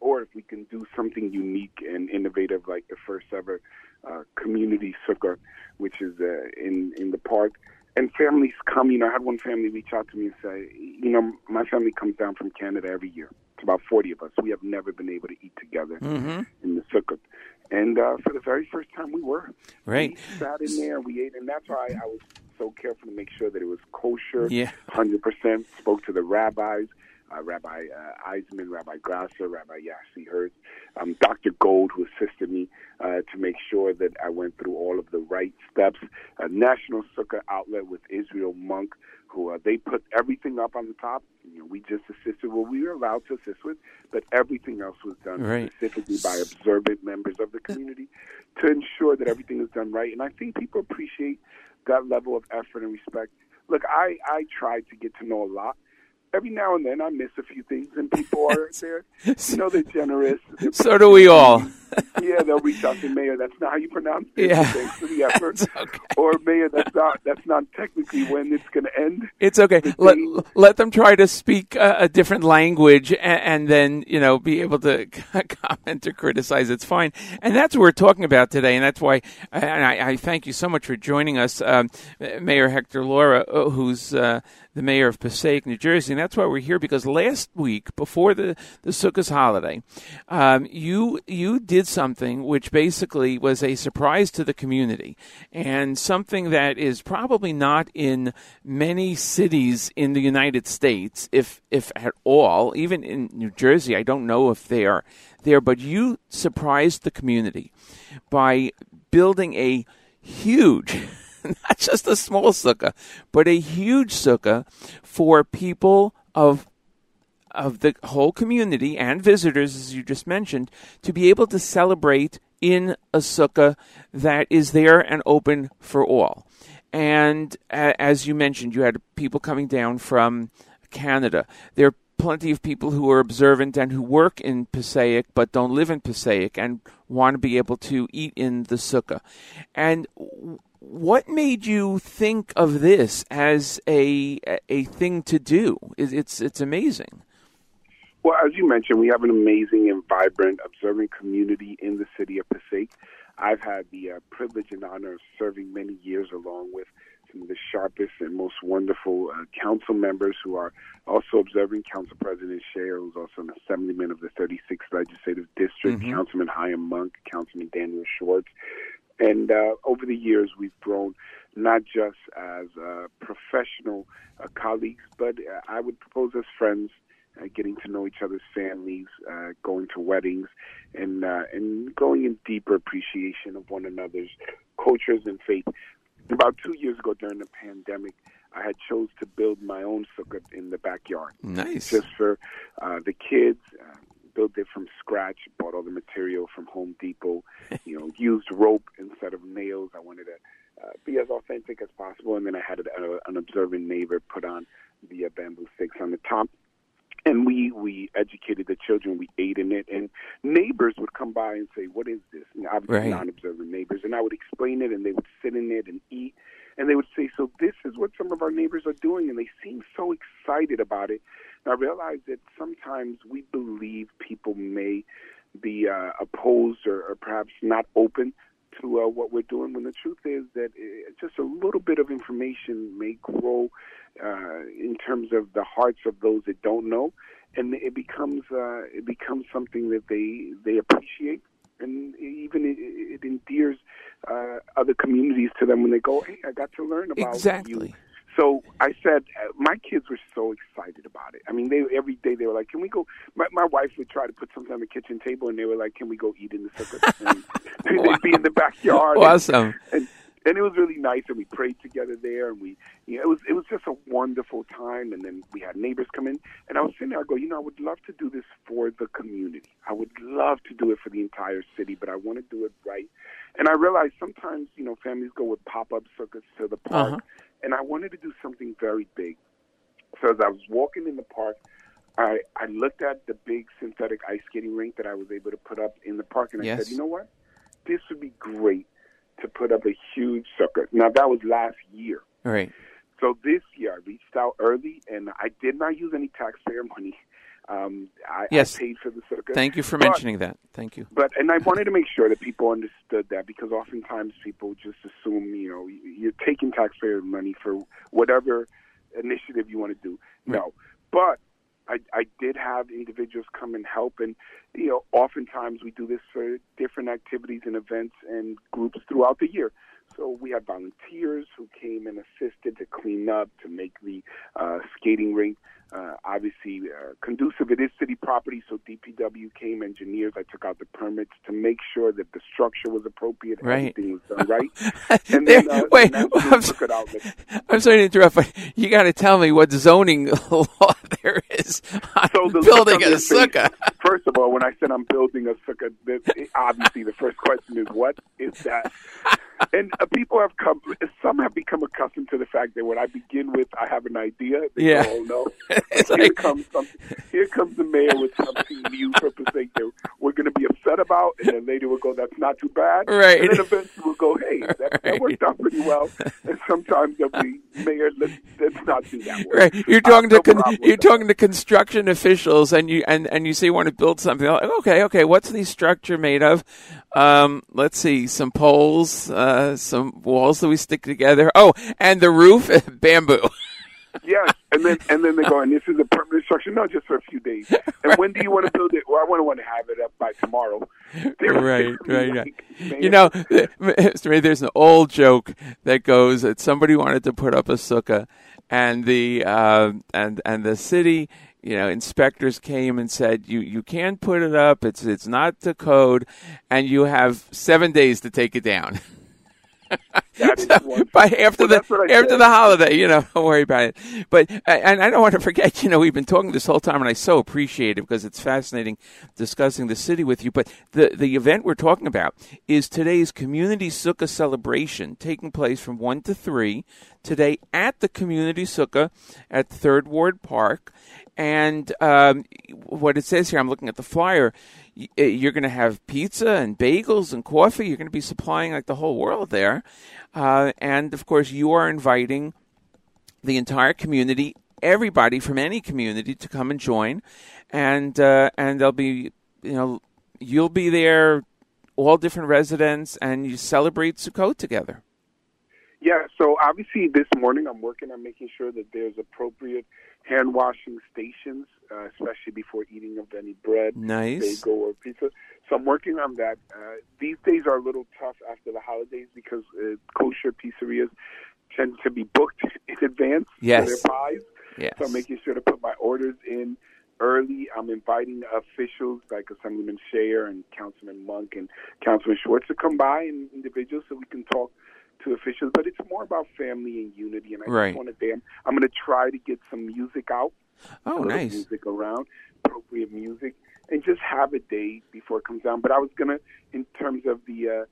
or if we can do something unique and innovative like the first ever uh, community sukkah, which is uh, in in the park, and families come. You know, I had one family reach out to me and say, you know, my family comes down from Canada every year. It's about forty of us. We have never been able to eat together Mhm. in the sukkah, and uh, for the very first time, we were. Right. We sat in there, we ate, and that's why I was so careful to make sure that it was kosher. Yeah. 100%. Spoke to the rabbis, uh, Rabbi uh, Eisman, Rabbi Grasser, Rabbi Yassi Hertz, um, Dr. Gold, who assisted me uh, to make sure that I went through all of the right steps. A National Sukkah outlet with Israel Monk, who uh, they put everything up on the top. You know, we just assisted what we were allowed to assist with, but everything else was done Right. specifically by observant members of the community to ensure that everything is done right. And I think people appreciate that level of effort and respect. Look, I, I try to get to know a lot. Every now and then I miss a few things, and people are there. You know, they're generous. They're So do we all. Yeah, they'll reach out to Mayor. That's not how you pronounce it. Yeah. Thanks for the effort. Okay. Or Mayor, that's not that's not technically when it's going to end. It's okay. Let, let them try to speak a, a different language and, and then, you know, be able to comment or criticize. It's fine. And that's what we're talking about today. And that's why, and I, I thank you so much for joining us, um, Mayor Hector Lora, uh, who's uh, the mayor of Passaic, New Jersey. And that's why we're here because last week, before the, the Sukkot holiday, um, you, you did something which basically was a surprise to the community and something that is probably not in many cities in the United States, if if at all. Even in New Jersey, I don't know if they are there, but you surprised the community by building a huge, not just a small sukkah, but a huge sukkah for people of of the whole community and visitors, as you just mentioned, to be able to celebrate in a sukkah that is there and open for all. And a- as you mentioned, you had people coming down from Canada. There are plenty of people who are observant and who work in Passaic but don't live in Passaic and want to be able to eat in the sukkah. And what made you think of this as a a thing to do? It's it's amazing. Well, as you mentioned, we have an amazing and vibrant observing community in the city of Passaic. I've had the uh, privilege and honor of serving many years along with some of the sharpest and most wonderful uh, council members who are also observing. Council President Schaer, who's also an assemblyman of the 36th Legislative District, Mhm. Councilman Chaim Monk, Councilman Daniel Schwartz. And uh, over the years, we've grown not just as uh, professional uh, colleagues, but uh, I would propose as friends, uh, getting to know each other's families, uh, going to weddings, and uh, and going in deeper appreciation of one another's cultures and faith. About two years ago, during the pandemic, I had chose to build my own sukkah in the backyard Nice. just for uh, the kids, uh, built it from scratch. Bought all the material from Home Depot. You know, used rope instead of nails. I wanted to uh, be as authentic as possible. And then I had a, an observant neighbor put on the uh, bamboo sticks on the top. And we we educated the children. We ate in it, and neighbors would come by and say, "What is this?" And obviously, Right. non-observant neighbors, and I would explain it, and they would sit in it and eat, and they would say, "So this is what some of our neighbors are doing," and they seem so excited about it. And I realized that sometimes we believe people may be uh, opposed or, or perhaps not open to uh, what we're doing. When the truth is that uh, just a little bit of information may grow uh, in terms of the hearts of those that don't know, and it becomes uh, it becomes something that they they appreciate, and even it, it endears uh, other communities to them when they go, "Hey, I got to learn about you." Exactly. So I said, uh, my kids were so excited about it. I mean, they every day they were like, "Can we go?" My, my wife would try to put something on the kitchen table, and they were like, "Can we go eat in the sukkah?" And they'd be in the backyard. Awesome. and and it was really nice and we prayed together there and we you know it was it was just a wonderful time and then we had neighbors come in and I was sitting there I go you know I would love to do this for the community I would love to do it for the entire city but I want to do it right and I realized sometimes you know families go with pop-up sukkahs to the park Uh-huh. and I wanted to do something very big so as I was walking in the park I I looked at the big synthetic ice skating rink that I was able to put up in the park and I Yes. said you know what this would be great to put up a huge sukkah. Now that was last year. Right. So this year I reached out early and I did not use any taxpayer money. Um, I, Yes. I paid for the sukkah. Thank you for But- mentioning that. Thank you. But and I wanted to make sure that people understood that because oftentimes people just assume you know you're taking taxpayer money for whatever initiative you want to do. No, but I, I did have individuals come and help, and you know oftentimes we do this for different activities and events and groups throughout the year. So we had volunteers who came and assisted to clean up, to make the uh, skating rink uh, obviously uh, conducive. It is city property, so DPW came, engineers. I took out the permits to make sure that the structure was appropriate, Right. everything was done right. And then, uh, wait, and I'm, I'm sorry to interrupt, but you got to tell me what zoning law there is on So the building a sukkah-. First of all, when I said I'm building a sukkah, obviously the first question is what is that? And uh, people have come. Some have become accustomed to the fact that when I begin with, I have an idea. They Yeah. go, "Oh no!" It's here like- comes something. Here comes the mayor with something new purposing that we're going to be upset about, and then later we'll go, "That's not too bad." Right. And then eventually we'll go, "Hey, that, that worked out pretty well." And sometimes they'll be, "Mayor, let's, let's not do that." Right, you're talking no to con- you're that. talking to construction officials, and you and, and you say you want to build something. Like, okay, okay, what's the structure made of? Um, let's see, some poles, uh, some walls that we stick together. Oh, and the roof, bamboo. Yes, and then and then they go, and this is a permanent structure. No, just for a few days. And when do you want to build it? Well, I want to want to have it up by tomorrow. They're right, really right, right. like, man, You know, there's an old joke that goes that somebody wanted to put up a sukkah, and the uh, and and the city, you know, inspectors came and said you you can't put it up. It's it's not the code, and you have seven days to take it down. By after Well, the after said. the holiday, you know, don't worry about it. But and I don't want to forget, you know, we've been talking this whole time, and I so appreciate it because it's fascinating discussing the city with you. But the the event we're talking about is today's community sukkah celebration, taking place from one to three today at the community sukkah at Third Ward Park. And um, what it says here, I'm looking at the flyer. Uh, You're going to have pizza and bagels and coffee. You're going to be supplying like the whole world there. Uh, and of course, you are inviting the entire community, everybody from any community, to come and join. And uh, and there'll be, you know, you'll be there, all different residents, and you celebrate Sukkot together. Yeah, so obviously this morning I'm working on making sure that there's appropriate hand washing stations, uh, especially before eating of any bread, Nice. bagel, or pizza. So I'm working on that. Uh, these days are a little tough after the holidays because uh, kosher pizzerias tend to be booked in advance Yes. for their pies. Yes. So I'm making sure to put my orders in early. I'm inviting officials like Assemblyman Schaer and Councilman Monk and Councilman Schwartz to come by and individuals so we can talk to officials. But it's more about family and unity. And I Right. just want to damn. I'm going to try to get some music out. Oh, nice. Music around, appropriate music. and just have a day before it comes down. But I was gonna, in terms of the uh,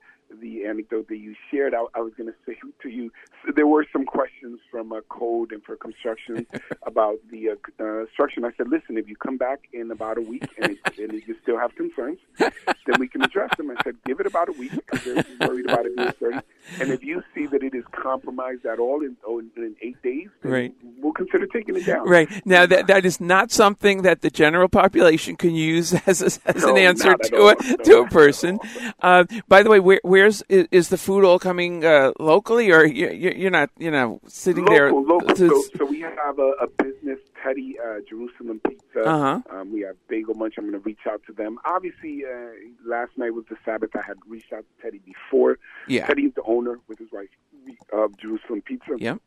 the anecdote that you shared, I, I was gonna say to you, so there were some questions from uh, code and for construction about the uh, uh, structure. And I said, listen, if you come back in about a week and, it, and you still have concerns, then we can address them. I said, give it about a week because they're worried about it being 30. And if you see that it is compromised at all in, oh, in, eight days, then Right. we'll consider taking it down. Right now, that that is not something that the general population can use as a, as an answer to all. a No, to a person. Uh, by the way, where, where's is, is the food all coming uh, locally, or you, you- you're not you know sitting there? local, local. to- So, so we have a, a business, Teddy uh, Jerusalem Pizza. Uh-huh. Um, we have Bagel Munch. I'm going to reach out to them. Obviously, uh, last night was the Sabbath. I had reached out to Teddy before. Yeah. Teddy is the owner with his wife of Jerusalem Pizza. Yep.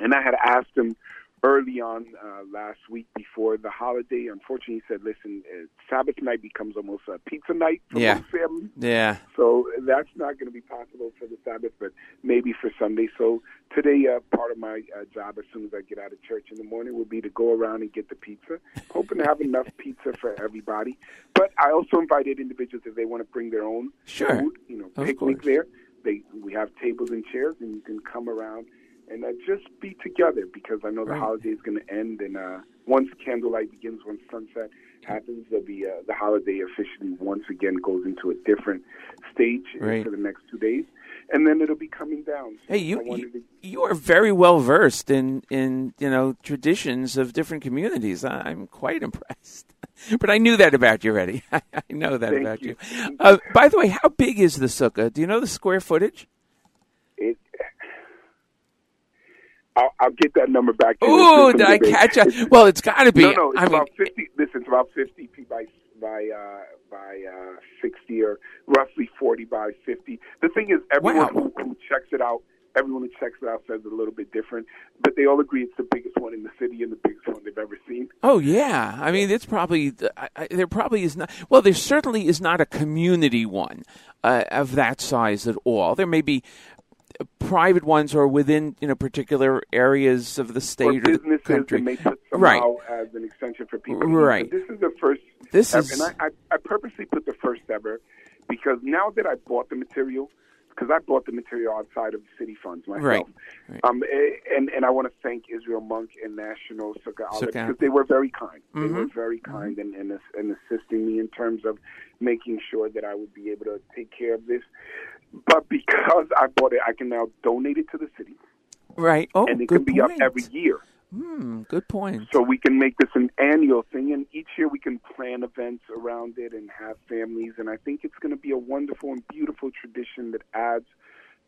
And I had asked him early on uh, last week before the holiday. Unfortunately, he said, "Listen, uh, Sabbath night becomes almost a pizza night for Yeah. most families." Yeah. So that's not going to be possible for the Sabbath, but maybe for Sunday. So today, uh, part of my uh, job, as soon as I get out of church in the morning, will be to go around and get the pizza, hoping to have enough pizza for everybody. But I also invited individuals if they want to bring their own Sure. food, you know, Of picnic course. there. They we have tables and chairs, and you can come around and uh, just be together because I know the Right. holiday is going to end, and uh, once candlelight begins, once sunset happens, there'll be uh, the holiday officially once again goes into a different stage Right. for the next two days, and then it'll be coming down. So Hey, you you, to- you are very well versed in in you know traditions of different communities. I'm quite impressed. But I knew that about you already. I know that Thank about you. you. Uh, by the way, how big is the sukkah? Do you know the square footage? it, I'll, I'll get that number back. to you. Ooh, did I catch It's- Well, it's got to be. No, no, it's I mean, about fifty. Listen, it's about fifty feet by by uh, by uh, sixty, or roughly forty by fifty. The thing is, everyone Wow. who, who checks it out, everyone who checks it out says it's a little bit different, but they all agree it's the biggest one in the city and the biggest one they've ever seen. Oh yeah, I mean it's probably I, I, there probably is not. Well, there certainly is not a community one uh, of that size at all. There may be private ones or within you know particular areas of the state or, the businesses country. that may put Right. as an extension for people. Right. This is the first. This is- and I, I, I purposely put the first ever because now that I bought the material, because I bought the material outside of the city funds myself. Right. Right. Um, eh, and and I want to thank Israel Monk and National Sukkah because they were very kind. They Mhm. were very kind in, in, ass- in assisting me in terms of making sure that I would be able to take care of this. But because I bought it, I can now donate it to the city, right. Oh, and it good can be point. up every year. Hmm, good point. So we can make this an annual thing, and each year we can plan events around it and have families. And I think it's going to be a wonderful and beautiful tradition that adds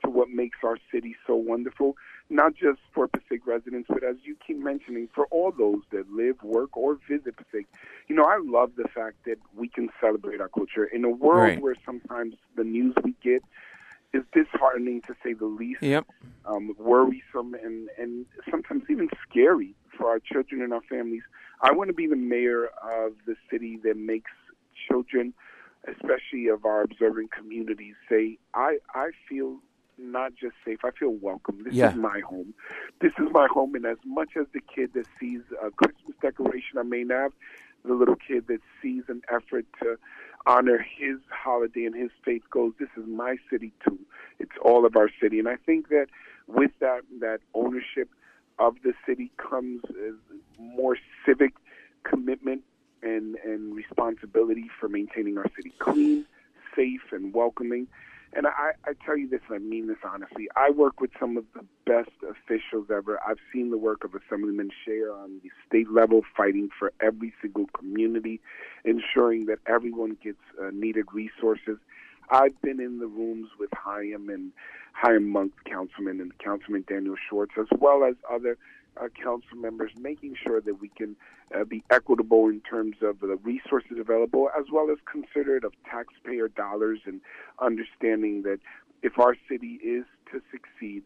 to what makes our city so wonderful, not just for Passaic residents, but as you keep mentioning, for all those that live, work, or visit Passaic. You know, I love the fact that we can celebrate our culture in a world Right. where sometimes the news we get is disheartening to say the least Yep. um, worrisome and, and sometimes even scary for our children and our families. I want to be the mayor of the city that makes children, especially of our observant communities, say, I, I feel not just safe, I feel welcome. This Yeah. is my home. This is my home. And as much as the kid that sees a Christmas decoration I may have, the little kid that sees an effort to honor his holiday and his faith goes, this is my city too. It's all of our city. And I think that with that, that ownership of the city comes more civic commitment and, and responsibility for maintaining our city clean, safe, and welcoming. And I, I tell you this, and I mean this honestly. I work with some of the best officials ever. I've seen the work of Assemblyman Schaer on the state level, fighting for every single community, ensuring that everyone gets uh, needed resources. I've been in the rooms with Chaim and Chaim Monk, Councilman, and Councilman Daniel Schwartz, as well as other uh, council members, making sure that we can uh, be equitable in terms of the resources available, as well as considerate of taxpayer dollars and understanding that if our city is to succeed,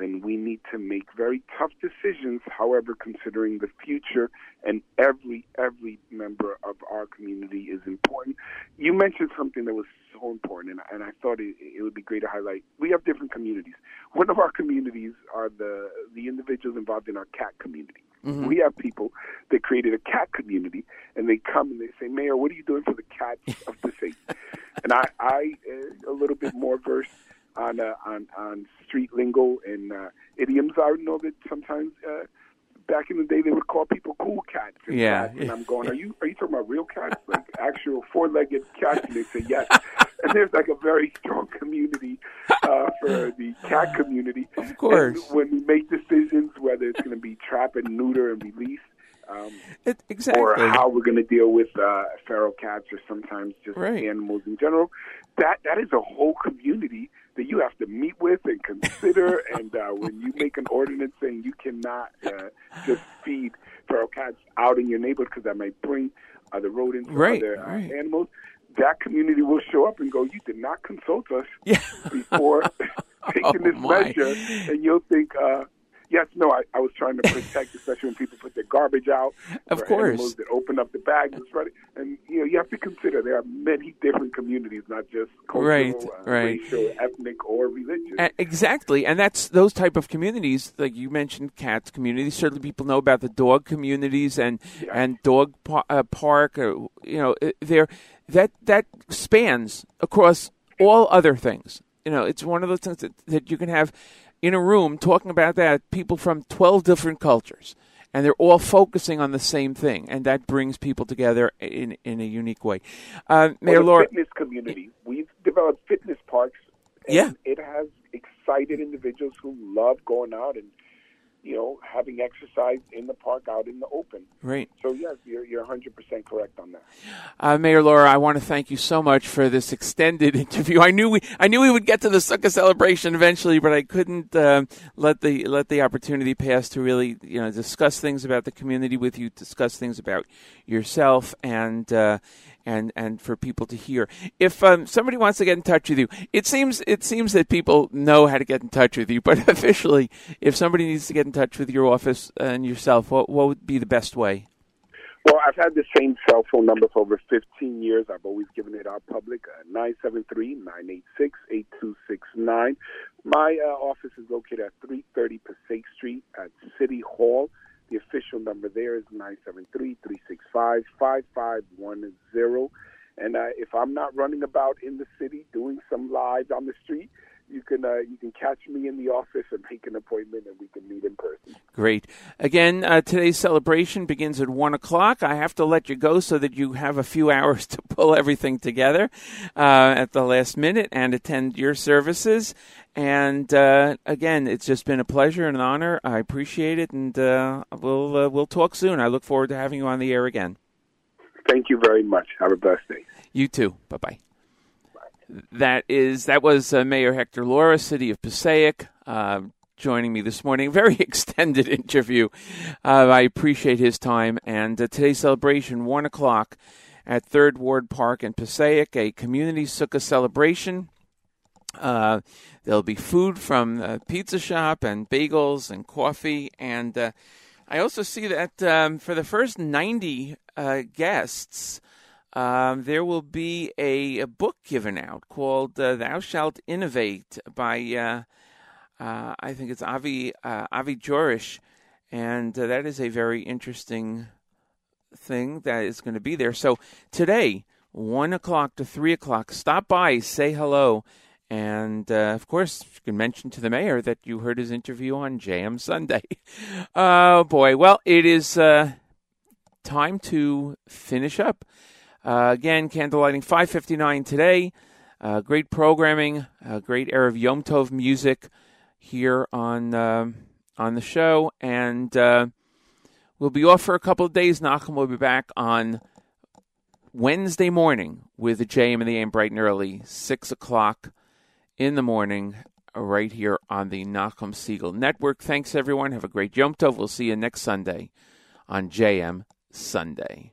then we need to make very tough decisions. However, considering the future and every every member of our community is important. You mentioned something that was so important, and, and I thought it, it would be great to highlight. We have different communities. One of our communities are the the individuals involved in our cat community. Mm-hmm. We have people that created a cat community, and they come and they say, "Mayor, what are you doing for the cats of the city?" and I, I, a little bit more versed on uh, on on street lingo and uh, idioms. I know that sometimes. Uh, Back in the day, they would call people cool cats. in Yeah. class, And I'm going, are you are you talking about real cats, like actual four-legged cats? And they say yes. And there's like a very strong community uh, for the cat community. Of course. And when we make decisions, whether it's going to be trap and neuter and release, um, It, exactly. or how we're going to deal with uh, feral cats or sometimes just Right. animals in general, that that is a whole community that you have to meet with and consider. and uh, when you make an ordinance saying you cannot uh, just feed feral cats out in your neighborhood because that might bring other rodents or Right, other uh, right. animals, that community will show up and go, "You did not consult us Yeah. before taking Oh, this my. measure," and you'll think. Uh, Yes, no, I, I was trying to protect, especially when people put their garbage out. Of course. animals that open up the bags and spread it. And you know, you have to consider there are many different communities, not just cultural, Right, uh, right. racial, ethnic, or religious. Exactly, and that's those type of communities, like you mentioned, cats communities. Certainly, people know about the dog communities and and dog pa- uh, park. Or, you know, uh, there that that spans across all other things. You know, it's one of those things that, that you can have in a room talking about that. People from twelve different cultures, and they're all focusing on the same thing, and that brings people together in in a unique way. Uh, Mayor or the Lora, fitness community. We've developed fitness parks. And Yeah. It has excited individuals who love going out and, you know, having exercise in the park out in the open. right. So, yes, you're, you're 100% correct on that. Uh, Mayor Lora, I want to thank you so much for this extended interview. I knew we, I knew we would get to the Sukkah celebration eventually, but I couldn't uh, let the let the opportunity pass to really, you know, discuss things about the community with you, discuss things about yourself, and uh, and and for people to hear. If um, somebody wants to get in touch with you, it seems it seems that people know how to get in touch with you, but officially, if somebody needs to get in touch with your office and yourself, what what would be the best way? Well, I've had the same cell phone number for over 15 years. I've always given it out public, uh, 973-986-8269. My uh, office is located at 330 Passaic Street at City Hall. The official number there is 973-365-5510. And uh, if I'm not running about in the city doing some live on the street, you can uh, you can catch me in the office and make an appointment, and we can meet in person. Great. Again, uh, today's celebration begins at 1 o'clock. I have to let you go so that you have a few hours to pull everything together uh, at the last minute and attend your services. And uh, again, it's just been a pleasure and an honor. I appreciate it, and uh, we'll uh, we'll talk soon. I look forward to having you on the air again. Thank you very much. Have a blessed day. You too. Bye bye. That is that was uh, Mayor Hector Lora, City of Passaic, uh, joining me this morning. Very extended interview. Uh, I appreciate his time. And uh, today's celebration, one o'clock, at Third Ward Park in Passaic, a community sukkah celebration. Uh, there'll be food from the pizza shop and bagels and coffee. And uh, I also see that um, for the first 90 uh, guests, um, there will be a, a book given out called uh, "Thou Shalt Innovate" by uh, uh, I think it's Avi uh, Avi Jorisch, and uh, that is a very interesting thing that is going to be there. So today, one o'clock to three o'clock, stop by, say hello, and uh, of course, you can mention to the mayor that you heard his interview on JM Sunday. oh boy! Well, it is time to finish up. Uh, again, candlelighting 5:59 today. Uh, great programming, uh, great of Yom Tov music here on um on the show, and uh, we'll be off for a couple of days. Nachum will be back on Wednesday morning with the JM and the AM bright and early, six o'clock in the morning, right here on the Nachum Segal Network. Thanks everyone. Have a great Yom Tov. We'll see you next Sunday on JM Sunday.